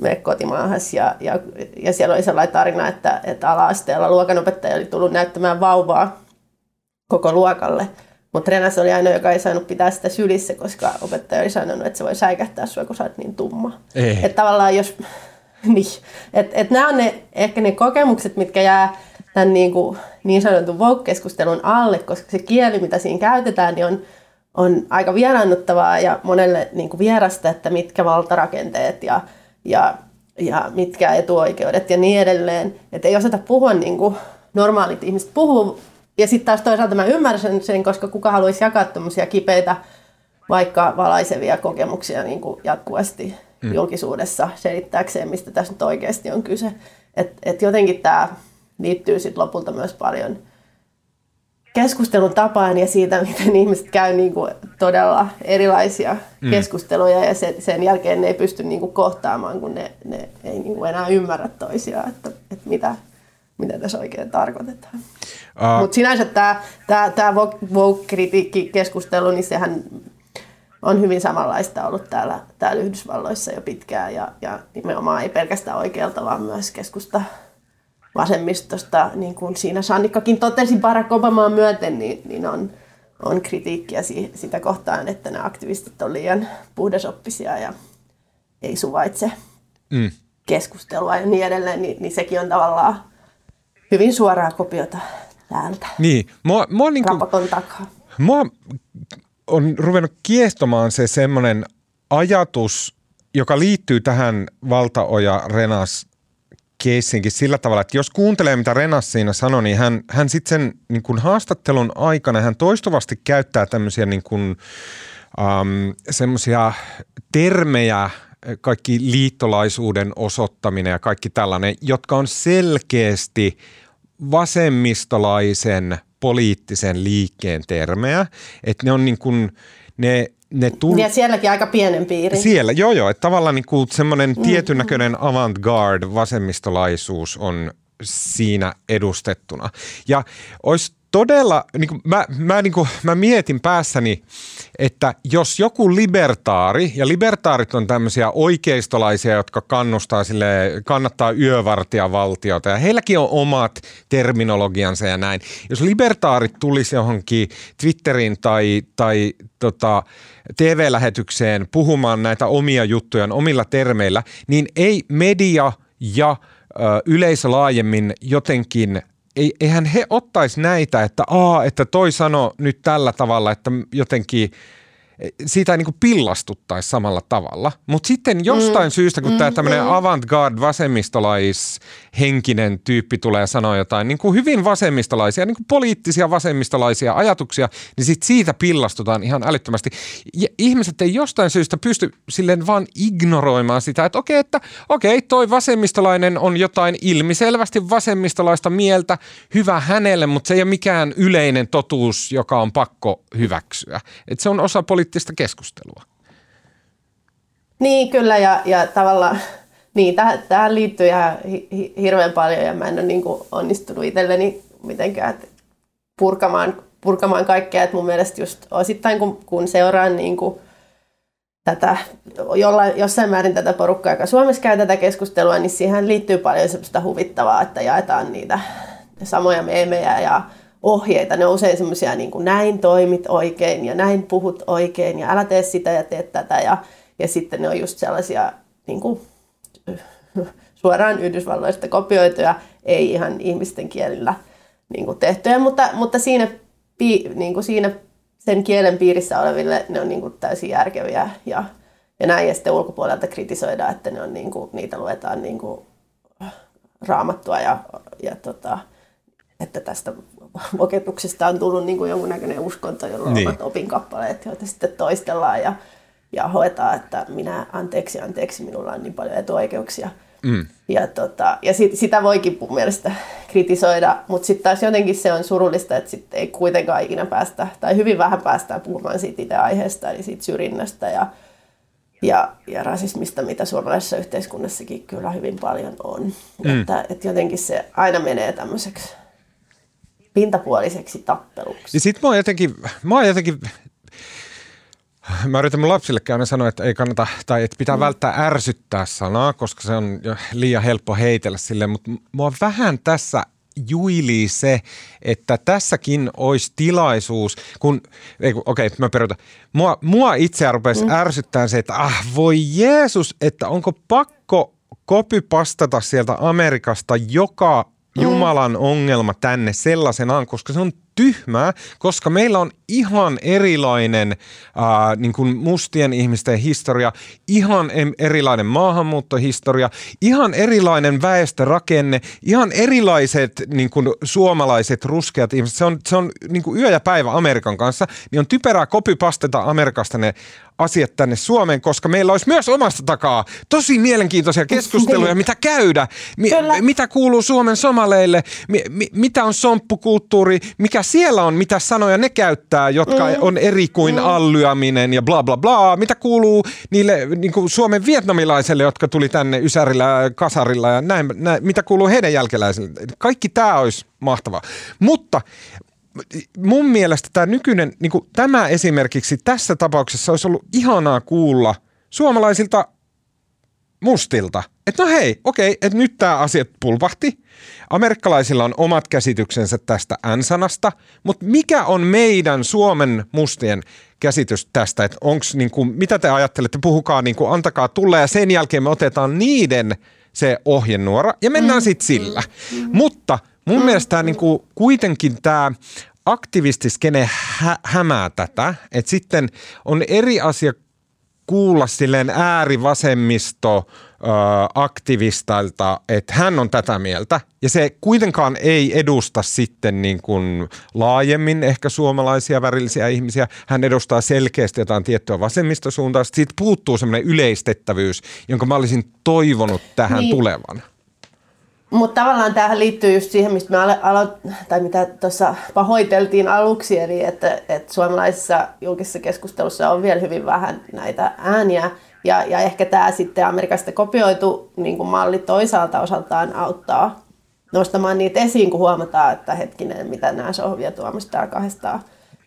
me kotimaahas. Ja, ja, ja siellä oli sellainen tarina, että, että ala-asteella luokanopettaja oli tullut näyttämään vauvaa koko luokalle. Mutta Renas oli ainoa, joka ei saanut pitää sitä sylissä, koska opettaja oli sanonut, että se voi säikähtää sinua, kun sä oot niin tumma. Että tavallaan jos... niin, että et nämä on ne, ehkä ne kokemukset, mitkä jää tämän niin, kuin, niin sanotun woke-keskustelun alle, koska se kieli, mitä siinä käytetään, niin on on aika vieraannuttavaa ja monelle niin kuin vierasta, että mitkä valtarakenteet ja, ja, ja mitkä etuoikeudet ja niin edelleen. Että ei osata puhua niin kuin normaalit ihmiset puhuu. Ja sitten taas toisaalta mä ymmärrän sen, koska kuka haluaisi jakaa tämmöisiä kipeitä, vaikka valaisevia kokemuksia niin kuin jatkuvasti mm. julkisuudessa selittääkseen, mistä tässä nyt oikeasti on kyse. Että et jotenkin tämä liittyy sitten lopulta myös paljon – keskustelun tapaan ja siitä, miten ihmiset käy niin kuin todella erilaisia mm. keskusteluja ja sen, sen jälkeen ne ei pysty niin kuin kohtaamaan, kun ne, ne ei niin kuin enää ymmärrä toisiaan, että, että mitä, mitä tässä oikein tarkoitetaan. Uh. Mutta sinänsä tämä, tämä, tämä woke-kritiikki-keskustelu, niin sehän on hyvin samanlaista ollut täällä, täällä Yhdysvalloissa jo pitkään ja, ja nimenomaan ei pelkästään oikealta, vaan myös keskusta vasemmistosta, niin kuin siinä Sannikkakin totesi Barack Obamaa myöten, niin, niin on, on kritiikkiä si, sitä kohtaan, että nämä aktivistit on liian puhdasoppisia ja ei suvaitse mm. keskustelua ja niin edelleen, niin, niin sekin on tavallaan hyvin suoraa kopiota täältä. Niin, mua, mua, niin kuin, takaa. mua on ruvennut kiehtomaan se semmoinen ajatus, joka liittyy tähän Valtaoja Renas keissinkin sillä tavalla, että jos kuuntelee, mitä Renas siinä sanoi, niin hän, hän sitten sen niin kuin haastattelun aikana, hän toistuvasti käyttää tämmöisiä niin kuin, um, semmoisia termejä, kaikki liittolaisuuden osoittaminen ja kaikki tällainen, jotka on selkeästi vasemmistolaisen poliittisen liikkeen termejä, että ne on niin kuin, ne ne tull... Ja sielläkin aika pienen piiri. Siellä, joo joo, että tavallaan niin kuin semmoinen mm. tietyn näköinen avantgarde vasemmistolaisuus on siinä edustettuna. Ja olisi todella, niin kuin mä, mä, niin kuin, mä mietin päässäni, että jos joku libertaari, ja libertaarit on tämmöisiä oikeistolaisia, jotka kannustaa sille, kannattaa yövartijavaltiota, ja heilläkin on omat terminologiansa ja näin. Jos libertaarit tulisi johonkin Twitteriin tai, tai tota, TV-lähetykseen puhumaan näitä omia juttuja omilla termeillä, niin ei media ja ö, yleisö laajemmin jotenkin ei, eihän he ottaisi näitä, että, aa, että toi sano nyt tällä tavalla, että jotenkin – siitä ei niin pillastuttaisi samalla tavalla. Mutta sitten jostain mm. syystä, kun mm, tämä tämmöinen mm. avantgarde vasemmistolaishenkinen tyyppi tulee sanoa jotain niin kuin hyvin vasemmistolaisia, niin kuin poliittisia vasemmistolaisia ajatuksia, niin sit siitä pillastutaan ihan älyttömästi. Ja ihmiset ei jostain syystä pysty silleen vaan ignoroimaan sitä, että okei, että okei, toi vasemmistolainen on jotain ilmiselvästi vasemmistolaista mieltä, hyvä hänelle, mutta se ei ole mikään yleinen totuus, joka on pakko hyväksyä. Et se on osa poli- poliittista keskustelua. Niin, kyllä, ja, ja tavallaan niin, tähän, tähän liittyy ihan hi, hirveän paljon, ja mä en ole niin kuin onnistunut itselleni mitenkään purkamaan, purkamaan kaikkea, että mun mielestä just osittain kun, kun seuraan niin kuin tätä, jollain, jossain määrin tätä porukkaa, joka Suomessa käy tätä keskustelua, niin siihen liittyy paljon sellaista huvittavaa, että jaetaan niitä samoja meemejä ja ohjeita. Ne on usein semmoisia niin kuin näin toimit oikein ja näin puhut oikein ja älä tee sitä ja tee tätä. Ja, ja sitten ne on just sellaisia niin kuin, suoraan Yhdysvalloista kopioituja, ei ihan ihmisten kielillä niin kuin tehtyjä, mutta, mutta siinä, niin kuin siinä sen kielen piirissä oleville ne on niin kuin täysin järkeviä ja, ja näin. Ja sitten ulkopuolelta kritisoidaan, että ne on niin kuin, niitä luetaan niin kuin raamattua ja, ja tota, että tästä oketuksesta on tullut niin kuin jonkunnäköinen uskonto, jolla niin. opinkappaleet, joita sitten toistellaan ja, ja hoetaan, että minä anteeksi, anteeksi, minulla on niin paljon etuoikeuksia. Mm. Ja, tota, ja sit, sitä voikin mun mielestä kritisoida, mutta sitten taas jotenkin se on surullista, että sit ei kuitenkaan ikinä päästä, tai hyvin vähän päästään puhumaan siitä itse aiheesta, eli siitä syrjinnästä ja, ja, ja rasismista, mitä suomalaisessa yhteiskunnassakin kyllä hyvin paljon on. Mm. Että, että jotenkin se aina menee tämmöiseksi pintapuoliseksi tappeluksi. Ja sit mä oon jotenkin, mä oon jotenkin Mä yritän mun lapsille aina sanoa, että ei kannata, tai että pitää mm. välttää ärsyttää sanaa, koska se on liian helppo heitellä sille, mutta mua vähän tässä juilii se, että tässäkin olisi tilaisuus, kun, okei, okay, mä peruutan. Mua, mua itseään rupesi mm. ärsyttää se, että ah voi Jeesus, että onko pakko kopypastata sieltä Amerikasta joka Jumalan ongelma tänne sellaisenaan, koska se on tyhmää, koska meillä on ihan erilainen ää, niin kuin mustien ihmisten historia, ihan erilainen maahanmuuttohistoria, ihan erilainen väestörakenne, ihan erilaiset niin kuin suomalaiset ruskeat ihmiset. Se on, se on niin kuin yö ja päivä Amerikan kanssa, niin on typerää kopypasteta Amerikasta ne asiat tänne Suomeen, koska meillä olisi myös omasta takaa tosi mielenkiintoisia keskusteluja, mitä käydä, mi- mitä kuuluu Suomen somaleille, mi- mi- mitä on somppukulttuuri, mikä siellä on, mitä sanoja ne käyttää, jotka mm. on eri kuin mm. allyaminen ja bla bla bla, mitä kuuluu niille niin kuin Suomen vietnamilaisille, jotka tuli tänne Ysärillä Kasarilla ja näin, näin mitä kuuluu heidän jälkeläisille. Kaikki tämä olisi mahtavaa. Mutta mun mielestä tämä nykyinen, niin kuin tämä esimerkiksi tässä tapauksessa olisi ollut ihanaa kuulla suomalaisilta mustilta, että no hei, okei, että nyt tämä asia pulpahti. Amerikkalaisilla on omat käsityksensä tästä N-sanasta, mutta mikä on meidän Suomen mustien käsitys tästä, että onks, niin kuin, mitä te ajattelette, puhukaa, niin kuin, antakaa tulla ja sen jälkeen me otetaan niiden se ohjenuora ja mennään mm. sitten sillä. Mm. Mutta mun mm. mielestä tää niinku, kuitenkin tämä aktivistiskene hä- hämää tätä, että sitten on eri asia kuulla silleen äärivasemmisto aktivistalta, että hän on tätä mieltä. Ja se kuitenkaan ei edusta sitten niin kuin laajemmin ehkä suomalaisia värillisiä ihmisiä. Hän edustaa selkeästi jotain tiettyä vasemmistosuuntaa. Siitä puuttuu semmoinen yleistettävyys, jonka mä olisin toivonut tähän niin. tulevan. Mutta tavallaan tähän liittyy just siihen, mistä me alo- tai mitä tuossa pahoiteltiin aluksi, eli että, että suomalaisessa julkisessa keskustelussa on vielä hyvin vähän näitä ääniä. Ja, ja ehkä tämä sitten Amerikasta kopioitu niin kuin malli toisaalta osaltaan auttaa nostamaan niitä esiin, kun huomataan, että hetkinen, mitä nämä Sohvia Tuomista kahdestaan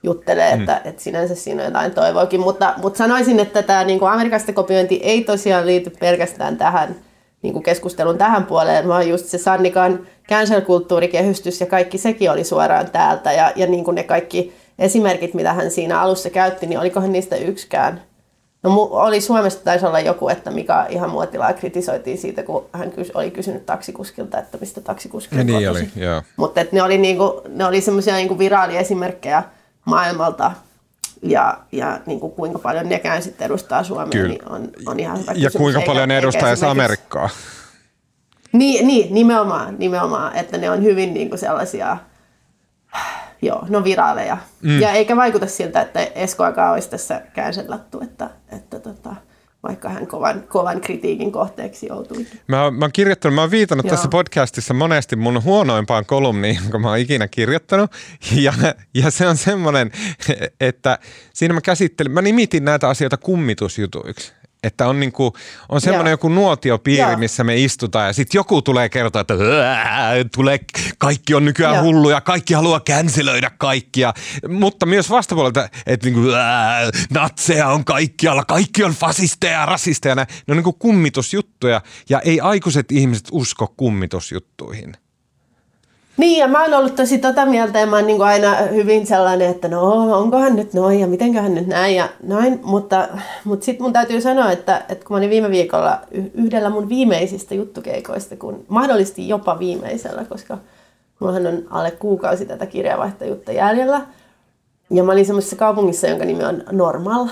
juttelee, mm. että, että sinänsä siinä on jotain toivoakin. Mutta, mutta sanoisin, että tämä niin kuin Amerikasta kopiointi ei tosiaan liity pelkästään tähän – niin kuin keskustelun tähän puoleen, vaan just se Sannikan cancel-kulttuurikehystys ja kaikki sekin oli suoraan täältä. Ja, ja niin kuin ne kaikki esimerkit, mitä hän siinä alussa käytti, niin olikohan niistä yksikään. No oli Suomesta taisi olla joku, että mikä ihan muotilaa kritisoitiin siitä, kun hän oli kysynyt taksikuskilta, että mistä taksikuski on niin oli, joo. Mutta ne oli, niinku, ne oli semmoisia niinku viraaliesimerkkejä maailmalta, ja, ja niin kuin kuinka paljon nekään sitten edustaa Suomea, Kyllä. niin on, on ihan hyvä Ja kuinka eikä, paljon ne edustaa edes Amerikkaa. Niin, niin, nimenomaan, nimenomaan, että ne on hyvin niin kuin sellaisia, joo, no viraaleja. Mm. Ja eikä vaikuta siltä, että Eskoakaan olisi tässä käänsellattu, että, että tota, vaikka hän kovan, kovan kritiikin kohteeksi joutui. Mä, mä oon kirjoittanut, mä oon viitannut Joo. tässä podcastissa monesti mun huonoimpaan kolumniin, jonka mä oon ikinä kirjoittanut. Ja, ja se on semmoinen, että siinä mä käsittelin, mä nimitin näitä asioita kummitusjutuiksi. Että on, niinku, on semmoinen joku nuotiopiiri, Joo. missä me istutaan ja sitten joku tulee kertoa, että tulee, kaikki on nykyään Joo. hulluja, kaikki haluaa känselöidä kaikkia. Mutta myös vastapuolelta, että niinku, natseja on kaikkialla, kaikki on fasisteja ja rasisteja. Ne on niinku kummitusjuttuja ja ei aikuiset ihmiset usko kummitusjuttuihin. Niin, ja mä oon ollut tosi tota mieltä, ja mä oon niin aina hyvin sellainen, että no, onkohan nyt noin, ja mitenköhän nyt näin, ja noin. Mutta, mutta sitten mun täytyy sanoa, että, että kun mä olin viime viikolla yhdellä mun viimeisistä juttukeikoista, kun mahdollisesti jopa viimeisellä, koska mullahan on alle kuukausi tätä kirjavaihtajuutta jäljellä, ja mä olin semmoisessa kaupungissa, jonka nimi on Normal,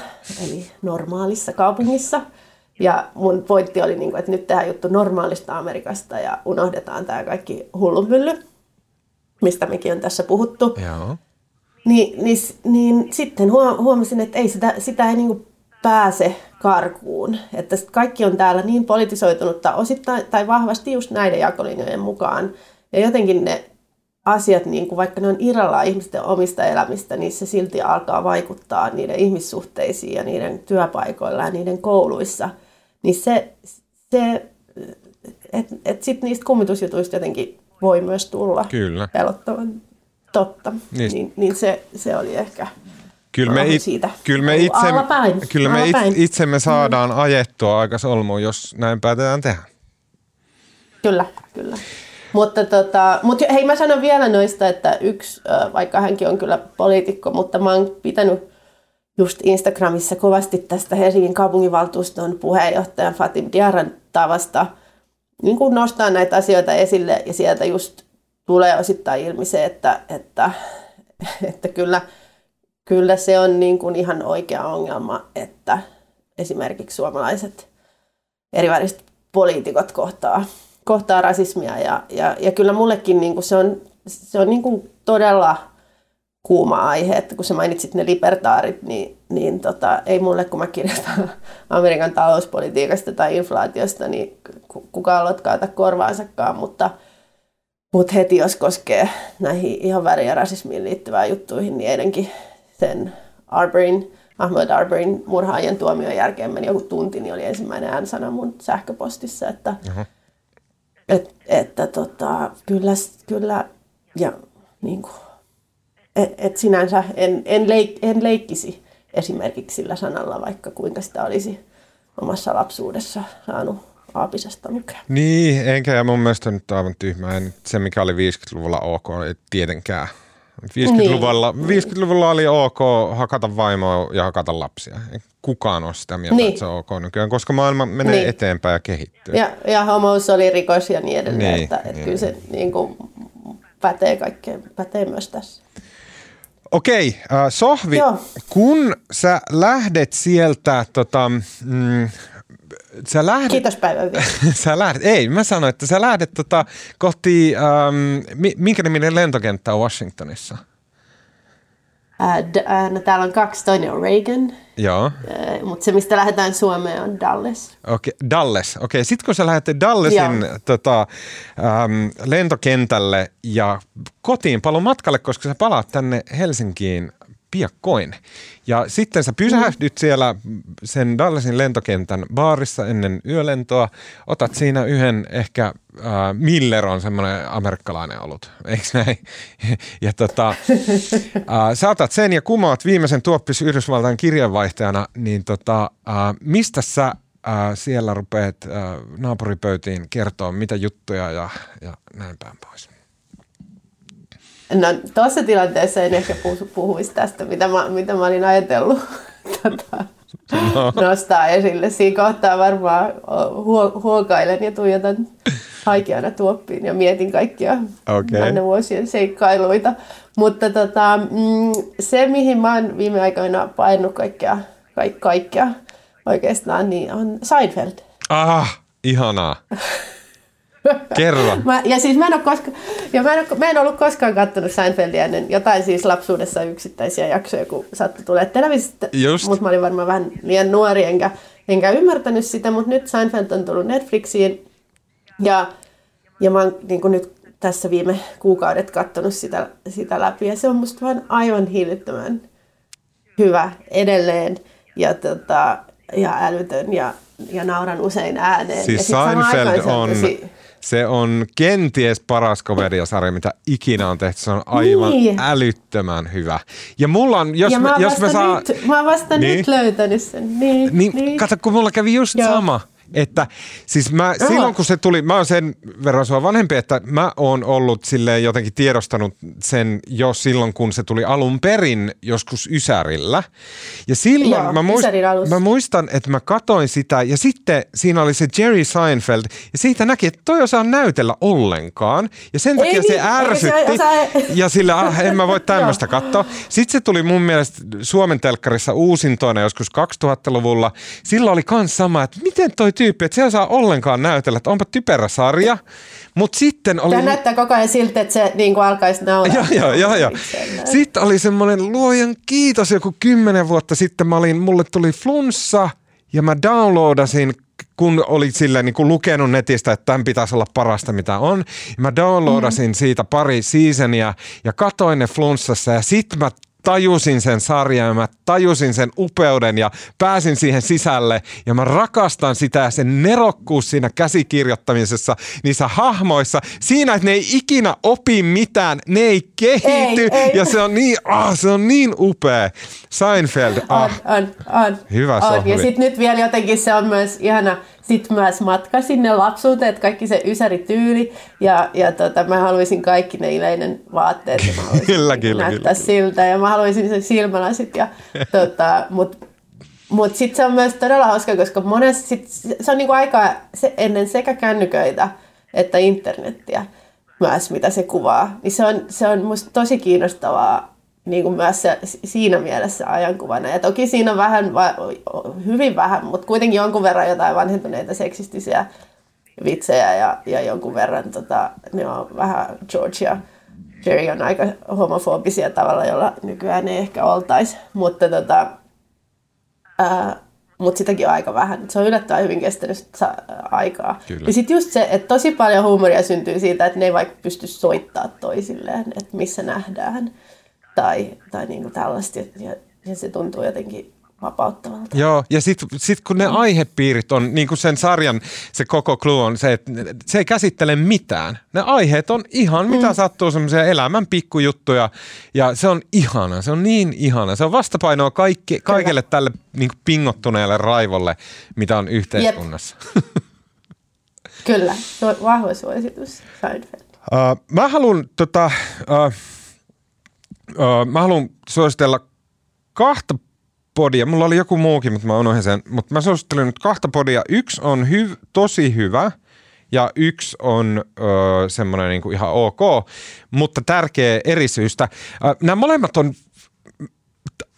eli normaalissa kaupungissa. Ja mun pointti oli, niin kuin, että nyt tehdään juttu normaalista Amerikasta ja unohdetaan tämä kaikki hullunmylly mistä mekin on tässä puhuttu. Joo. Niin, niin, niin sitten huomasin, että ei sitä, sitä ei niin pääse karkuun. Että kaikki on täällä niin politisoitunutta osittain tai vahvasti just näiden jakolinjojen mukaan. Ja jotenkin ne asiat, niin kuin vaikka ne on irrallaan ihmisten omista elämistä, niin se silti alkaa vaikuttaa niiden ihmissuhteisiin ja niiden työpaikoilla ja niiden kouluissa. Niin se, se että et sitten niistä kummitusjutuista jotenkin voi myös tulla Kyllä. pelottavan totta. Niin, niin, niin se, se oli ehkä Kyllä me, it, siitä. Kyllä me, itse, kyllä me it, itsemme saadaan mm. ajettua aika solmuun, jos näin päätetään tehdä. Kyllä, kyllä. Mutta, tota, mutta hei, mä sanon vielä noista, että yksi, vaikka hänkin on kyllä poliitikko, mutta mä oon pitänyt just Instagramissa kovasti tästä Helsingin kaupunginvaltuuston puheenjohtajan Fatim Diaran tavasta – niin kuin nostaa näitä asioita esille ja sieltä just tulee osittain ilmi se, että, että, että kyllä, kyllä se on niin kuin ihan oikea ongelma, että esimerkiksi suomalaiset eriväriset poliitikot kohtaa, kohtaa rasismia. Ja, ja, ja kyllä mullekin niin kuin se on, se on niin kuin todella kuuma aihe, että kun sä mainitsit ne libertaarit, niin, niin tota, ei mulle, kun mä kirjoitan Amerikan talouspolitiikasta tai inflaatiosta, niin kukaan lotkaata korvaansakaan, mutta, mutta heti jos koskee näihin ihan väri- ja rasismiin liittyvään juttuihin, niin eilenkin sen Arberin, Ahmed Arberin murhaajan tuomion jälkeen meni joku tunti, niin oli ensimmäinen äänsana mun sähköpostissa, että, uh-huh. et, että tota, kyllä, kyllä ja niin kuin, et, et sinänsä en, en, leik, en leikkisi esimerkiksi sillä sanalla, vaikka kuinka sitä olisi omassa lapsuudessa saanut aapisesta lukea. Niin, enkä ja mun mielestä nyt aivan tyhmä. En, se, mikä oli 50-luvulla ok, ei tietenkään 50-luvulla, niin. 50-luvulla oli ok hakata vaimoa ja hakata lapsia. Kukaan on sitä mieltä, niin. että se on ok nykyään, koska maailma menee niin. eteenpäin ja kehittyy. Ja, ja homous oli rikos ja niin edelleen, niin, että, että niin. kyllä se niin kuin, pätee kaikkeen, pätee myös tässä. Okei, äh, Sohvi, Joo. kun sä lähdet sieltä, tota, mm, sä lähdet... Kiitos päivän sä lähdet, ei, mä sanoin, että sä lähdet tota, kohti, ähm, minkä niminen lentokenttä on Washingtonissa? Äh, d- äh, no täällä on kaksi, toinen on Reagan, Joo. Äh, mutta se mistä lähdetään Suomeen on Dallas. Okei, okay, Dallas. Okei, okay. sitten kun sä lähdet Dallasin tota, ähm, lentokentälle ja kotiin palon matkalle, koska sä palaat tänne Helsinkiin piakkoin. Ja sitten sä pysähdyt mm. siellä sen Dallasin lentokentän baarissa ennen yölentoa, otat siinä yhden ehkä äh, Miller on semmoinen amerikkalainen olut, eikö näin? ja tota, äh, sä otat sen ja kumoat viimeisen tuoppis Yhdysvaltain kirjanvaihtajana, niin tota, äh, mistä sä äh, siellä rupeat äh, naapuripöytiin kertoa mitä juttuja ja, ja näin päin pois? No tuossa tilanteessa en ehkä puhuisi tästä, mitä mä, mitä mä olin ajatellut tota, no. nostaa esille. Siinä kohtaa varmaan huokailen ja tuijotan haikeana tuoppiin ja mietin kaikkia okay. näiden vuosien seikkailuita. Mutta tota, mm, se, mihin mä oon viime aikoina painut kaikkea, kaik, kaikkea oikeastaan, niin on Seinfeld. Ah, ihanaa. Kerro. Mä, ja siis mä en, ole koska, ja mä, en ole, mä en ollut koskaan katsonut Seinfeldia ennen jotain siis lapsuudessa yksittäisiä jaksoja, kun sattui tulee televisiosta. Mutta mä olin varmaan vähän liian nuori, enkä, enkä ymmärtänyt sitä, mutta nyt Seinfeld on tullut Netflixiin. Ja, ja mä oon niin nyt tässä viime kuukaudet katsonut sitä, sitä läpi, ja se on musta vaan aivan hillittömän hyvä edelleen. Ja, tota, ja älytön ja, ja nauran usein ääneen. Siis ja Seinfeld on... Tosi, se on kenties paras komediasarja, mitä ikinä on tehty. Se on aivan niin. älyttömän hyvä. Ja mulla on, jos, ja mä, jos mä saa... Nyt, mä oon vasta niin. nyt löytänyt sen. Niin, niin, niin. Kato, kun mulla kävi just Joo. sama. Että siis mä, silloin kun se tuli, mä oon sen verran sua vanhempi, että mä oon ollut silleen jotenkin tiedostanut sen jo silloin, kun se tuli alun perin joskus Ysärillä. Ja silloin Joo, mä, muist, mä muistan, että mä katoin sitä ja sitten siinä oli se Jerry Seinfeld ja siitä näki, että toi osaa näytellä ollenkaan. Ja sen takia ei, se niin, ärsytti osaa... ja sillä ah, en mä voi tämmöistä katsoa. Sitten se tuli mun mielestä Suomen telkkarissa uusintoina joskus 2000-luvulla. Silloin oli kans sama, että miten toi tyyppi, että se ei saa ollenkaan näytellä, että onpa typerä sarja. Mutta sitten oli... Tämä näyttää koko ajan siltä, että se niin kuin alkaisi nauraa. Joo, joo, joo. joo. Sitten oli semmoinen luojan kiitos joku kymmenen vuotta sitten. Mä olin, mulle tuli flunssa ja mä downloadasin kun oli sille niin kuin lukenut netistä, että tämän pitäisi olla parasta mitä on. Mä downloadasin mm. siitä pari seasonia ja katoin ne flunssassa ja sit mä tajusin sen sarjan ja mä tajusin sen upeuden ja pääsin siihen sisälle ja mä rakastan sitä ja sen nerokkuus siinä käsikirjoittamisessa, niissä hahmoissa, siinä, että ne ei ikinä opi mitään, ne ei kehity ei, ei. ja se on niin, ah, se on niin upea. Seinfeld, ah. On, on, on. Hyvä on. Ja sitten nyt vielä jotenkin se on myös ihana, sitten myös matka sinne lapsuuteen, että kaikki se ysärityyli ja, ja tota, mä haluaisin kaikki ne ileinen vaatteet ja mä haluaisin kyllä, kyllä, näyttää kyllä, siltä ja mä haluaisin sen silmälasit. Ja, tota, Mutta mut sitten se on myös todella hauska, koska monesti sit, se on niinku aikaa se, ennen sekä kännyköitä että internettiä myös, mitä se kuvaa. Niin se on, se on musta tosi kiinnostavaa niin kuin myös se, siinä mielessä ajankuvana. Ja toki siinä on vähän, hyvin vähän, mutta kuitenkin jonkun verran jotain vanhentuneita seksistisiä vitsejä ja, ja jonkun verran tota, ne on vähän George ja Jerry on aika homofobisia tavalla, jolla nykyään ei ehkä oltaisi. Mutta tota, ää, mutta sitäkin on aika vähän. Se on yllättävän hyvin kestänyt aikaa. Kyllä. Ja sitten just se, että tosi paljon huumoria syntyy siitä, että ne ei vaikka pysty soittaa toisilleen, että missä nähdään tai, tai niin kuin tällaista. Ja, ja se tuntuu jotenkin vapauttavalta. Joo, ja sitten sit kun ne mm. aihepiirit on, niin kuin sen sarjan se koko clue on se, että se ei käsittele mitään. Ne aiheet on ihan mm. mitä sattuu, semmoisia elämän pikkujuttuja, ja se on ihana, se on niin ihana. Se on vastapainoa kaikki, kaikille Kyllä. tälle niin kuin pingottuneelle raivolle, mitä on yhteiskunnassa. Kyllä, se on vahva suositus, Seinfeld. Uh, mä haluan tota, uh, mä haluan suositella kahta podia. Mulla oli joku muukin, mutta mä unohdin sen. Mutta mä suosittelen nyt kahta podia. Yksi on hyv- tosi hyvä ja yksi on öö, semmoinen niinku ihan ok, mutta tärkeä eri syystä. Nämä molemmat on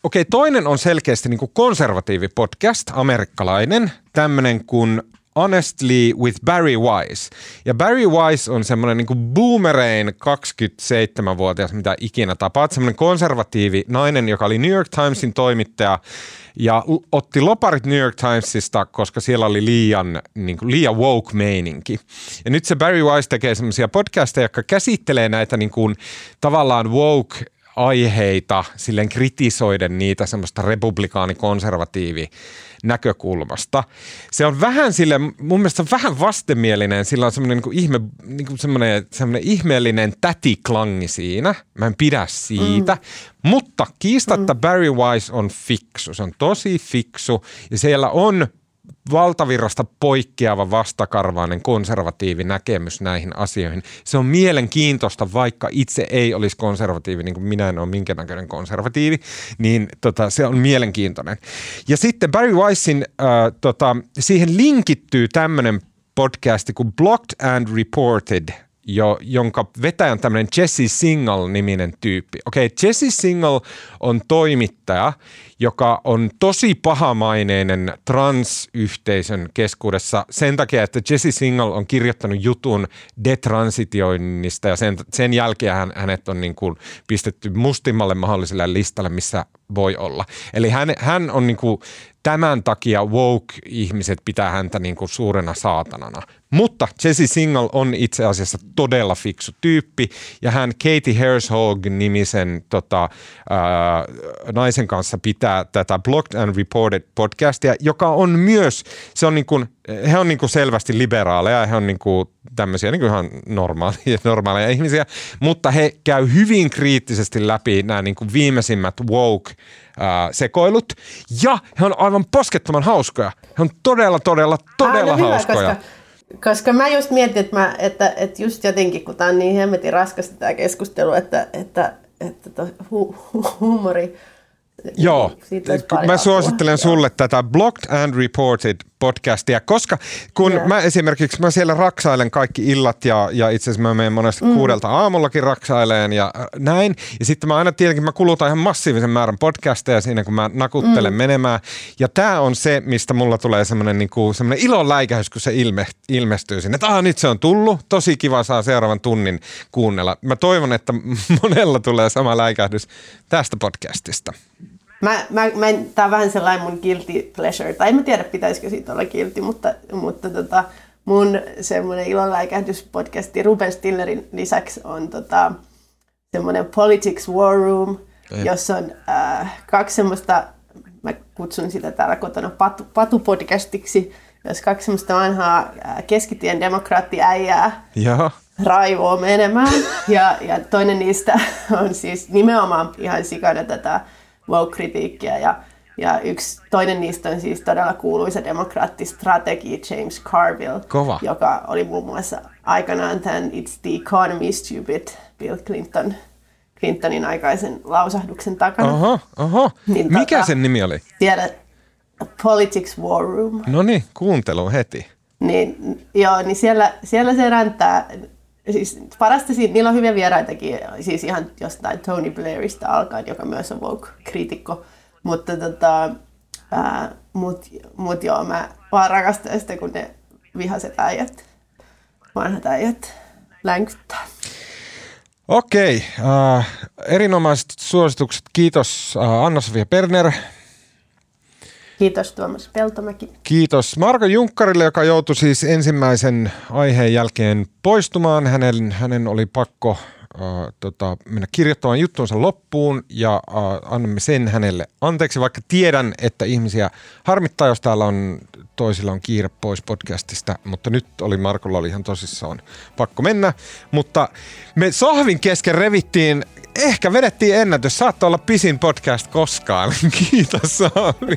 Okei, toinen on selkeästi niin kuin konservatiivi podcast, amerikkalainen, tämmöinen kuin Honestly with Barry Wise. Ja Barry Wise on semmoinen niin boomerein 27-vuotias, mitä ikinä tapaat, semmoinen konservatiivi nainen, joka oli New York Timesin toimittaja ja otti loparit New York Timesista, koska siellä oli liian, niin kuin, liian woke meininki. Ja nyt se Barry Wise tekee semmoisia podcasteja, jotka käsittelee näitä niin kuin, tavallaan woke aiheita silleen kritisoiden niitä semmoista republikaani-konservatiivi näkökulmasta. Se on vähän sille, mun mielestä vähän vastenmielinen, sillä on semmoinen niin ihme, niin semmoinen, semmoinen ihmeellinen tätiklangi siinä. Mä en pidä siitä. Mm. Mutta kiistatta mm. Barry Wise on fiksu. Se on tosi fiksu ja siellä on valtavirrasta poikkeava vastakarvainen konservatiivi näkemys näihin asioihin. Se on mielenkiintoista, vaikka itse ei olisi konservatiivi, niin kuin minä en ole minkä näköinen konservatiivi, niin tota, se on mielenkiintoinen. Ja sitten Barry Weissin, äh, tota, siihen linkittyy tämmöinen podcasti kuin Blocked and Reported – jo, jonka vetäjä on tämmöinen Jesse Single-niminen tyyppi. Okei, okay, Jesse Single on toimittaja, joka on tosi pahamaineinen transyhteisön keskuudessa sen takia, että Jesse Single on kirjoittanut jutun detransitioinnista ja sen, sen jälkeen hän, hänet on niin kuin pistetty mustimmalle mahdolliselle listalle, missä voi olla. Eli hän, hän on niin kuin tämän takia woke-ihmiset pitää häntä niin kuin suurena saatanana. Mutta Jesse Single on itse asiassa todella fiksu tyyppi ja hän Katie Hershog-nimisen tota, ää, naisen kanssa pitää tätä Blocked and Reported podcastia, joka on myös, se on niin kuin, he on niin kuin selvästi liberaaleja, he on niin kuin tämmöisiä niin kuin ihan normaaleja, normaaleja ihmisiä, mutta he käy hyvin kriittisesti läpi nämä niin kuin viimeisimmät woke sekoilut. Ja he on aivan poskettoman hauskoja. He on todella, todella, todella Aina hauskoja. Hyvä, koska koska mä just mietin, että, mä, että, että just jotenkin, kun tämä on niin hemmetin raskasta tämä keskustelu, että, että, että hu, hu, huumori Joo, mä suosittelen sulle tätä Blocked and Reported podcastia, koska kun yeah. mä esimerkiksi mä siellä raksailen kaikki illat ja, ja itse asiassa mä menen monesti mm. kuudelta aamullakin raksaileen ja äh, näin. Ja sitten mä aina tietenkin mä kulutan ihan massiivisen määrän podcasteja siinä, kun mä nakuttelen mm. menemään. Ja tämä on se, mistä mulla tulee semmoinen niinku, ilon läikähys, kun se ilme, ilmestyy sinne. Että nyt se on tullut, tosi kiva saa seuraavan tunnin kuunnella. Mä toivon, että monella tulee sama läikähdys tästä podcastista. Mä, mä, mä en, tää on vähän sellainen mun guilty pleasure, tai en mä tiedä pitäisikö siitä olla guilty, mutta, mutta tota, mun semmoinen ilonläikähdyspodcasti Ruben Stillerin lisäksi on tota, semmoinen Politics War Room, Ei. jossa on äh, kaksi semmoista, mä kutsun sitä täällä kotona patu, patupodcastiksi, jos kaksi semmoista vanhaa äh, keskitien demokraattiäijää Jaha. raivoo menemään. Ja, ja toinen niistä on siis nimenomaan ihan sikana tätä woke-kritiikkiä ja, ja yksi toinen niistä on siis todella kuuluisa demokraattistrategi James Carville, Kova. joka oli muun muassa aikanaan tämän It's the Economy Stupid Bill Clinton Clintonin aikaisen lausahduksen takana. Oho, oho. Niin, Mikä tota, sen nimi oli? Tiedä, Politics War Room. No niin, kuuntelu heti. Niin, joo, niin siellä, siellä se räntää siis parasta siinä, niillä on hyviä vieraitakin, siis ihan jostain Tony Blairista alkaen, joka myös on Vogue-kriitikko. Mutta tota, ää, mut, mut joo, mä vaan rakastan sitä, kun ne vihaset äijät, vanhat äijät länkyttää. Okei, äh, erinomaiset suositukset. Kiitos äh, Anna-Sofia Perner. Kiitos Tuomas Peltomäki. Kiitos Marko Junkkarille, joka joutui siis ensimmäisen aiheen jälkeen poistumaan. Hänen, hänen oli pakko äh, tota, mennä kirjoittamaan juttuunsa loppuun ja äh, annamme sen hänelle anteeksi, vaikka tiedän, että ihmisiä harmittaa, jos täällä on toisilla on kiire pois podcastista, mutta nyt oli Markolla oli ihan tosissaan pakko mennä. Mutta me sohvin kesken revittiin ehkä vedettiin ennätys. Saattaa olla pisin podcast koskaan. Kiitos Saami.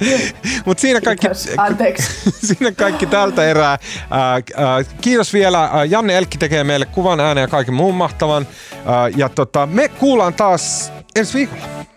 Mutta siinä kaikki, Anteeksi. siinä kaikki tältä erää. Ää, ää, kiitos vielä. Janne Elkki tekee meille kuvan, äänen ja kaiken muun mahtavan. Ää, ja tota, me kuullaan taas ensi viikolla.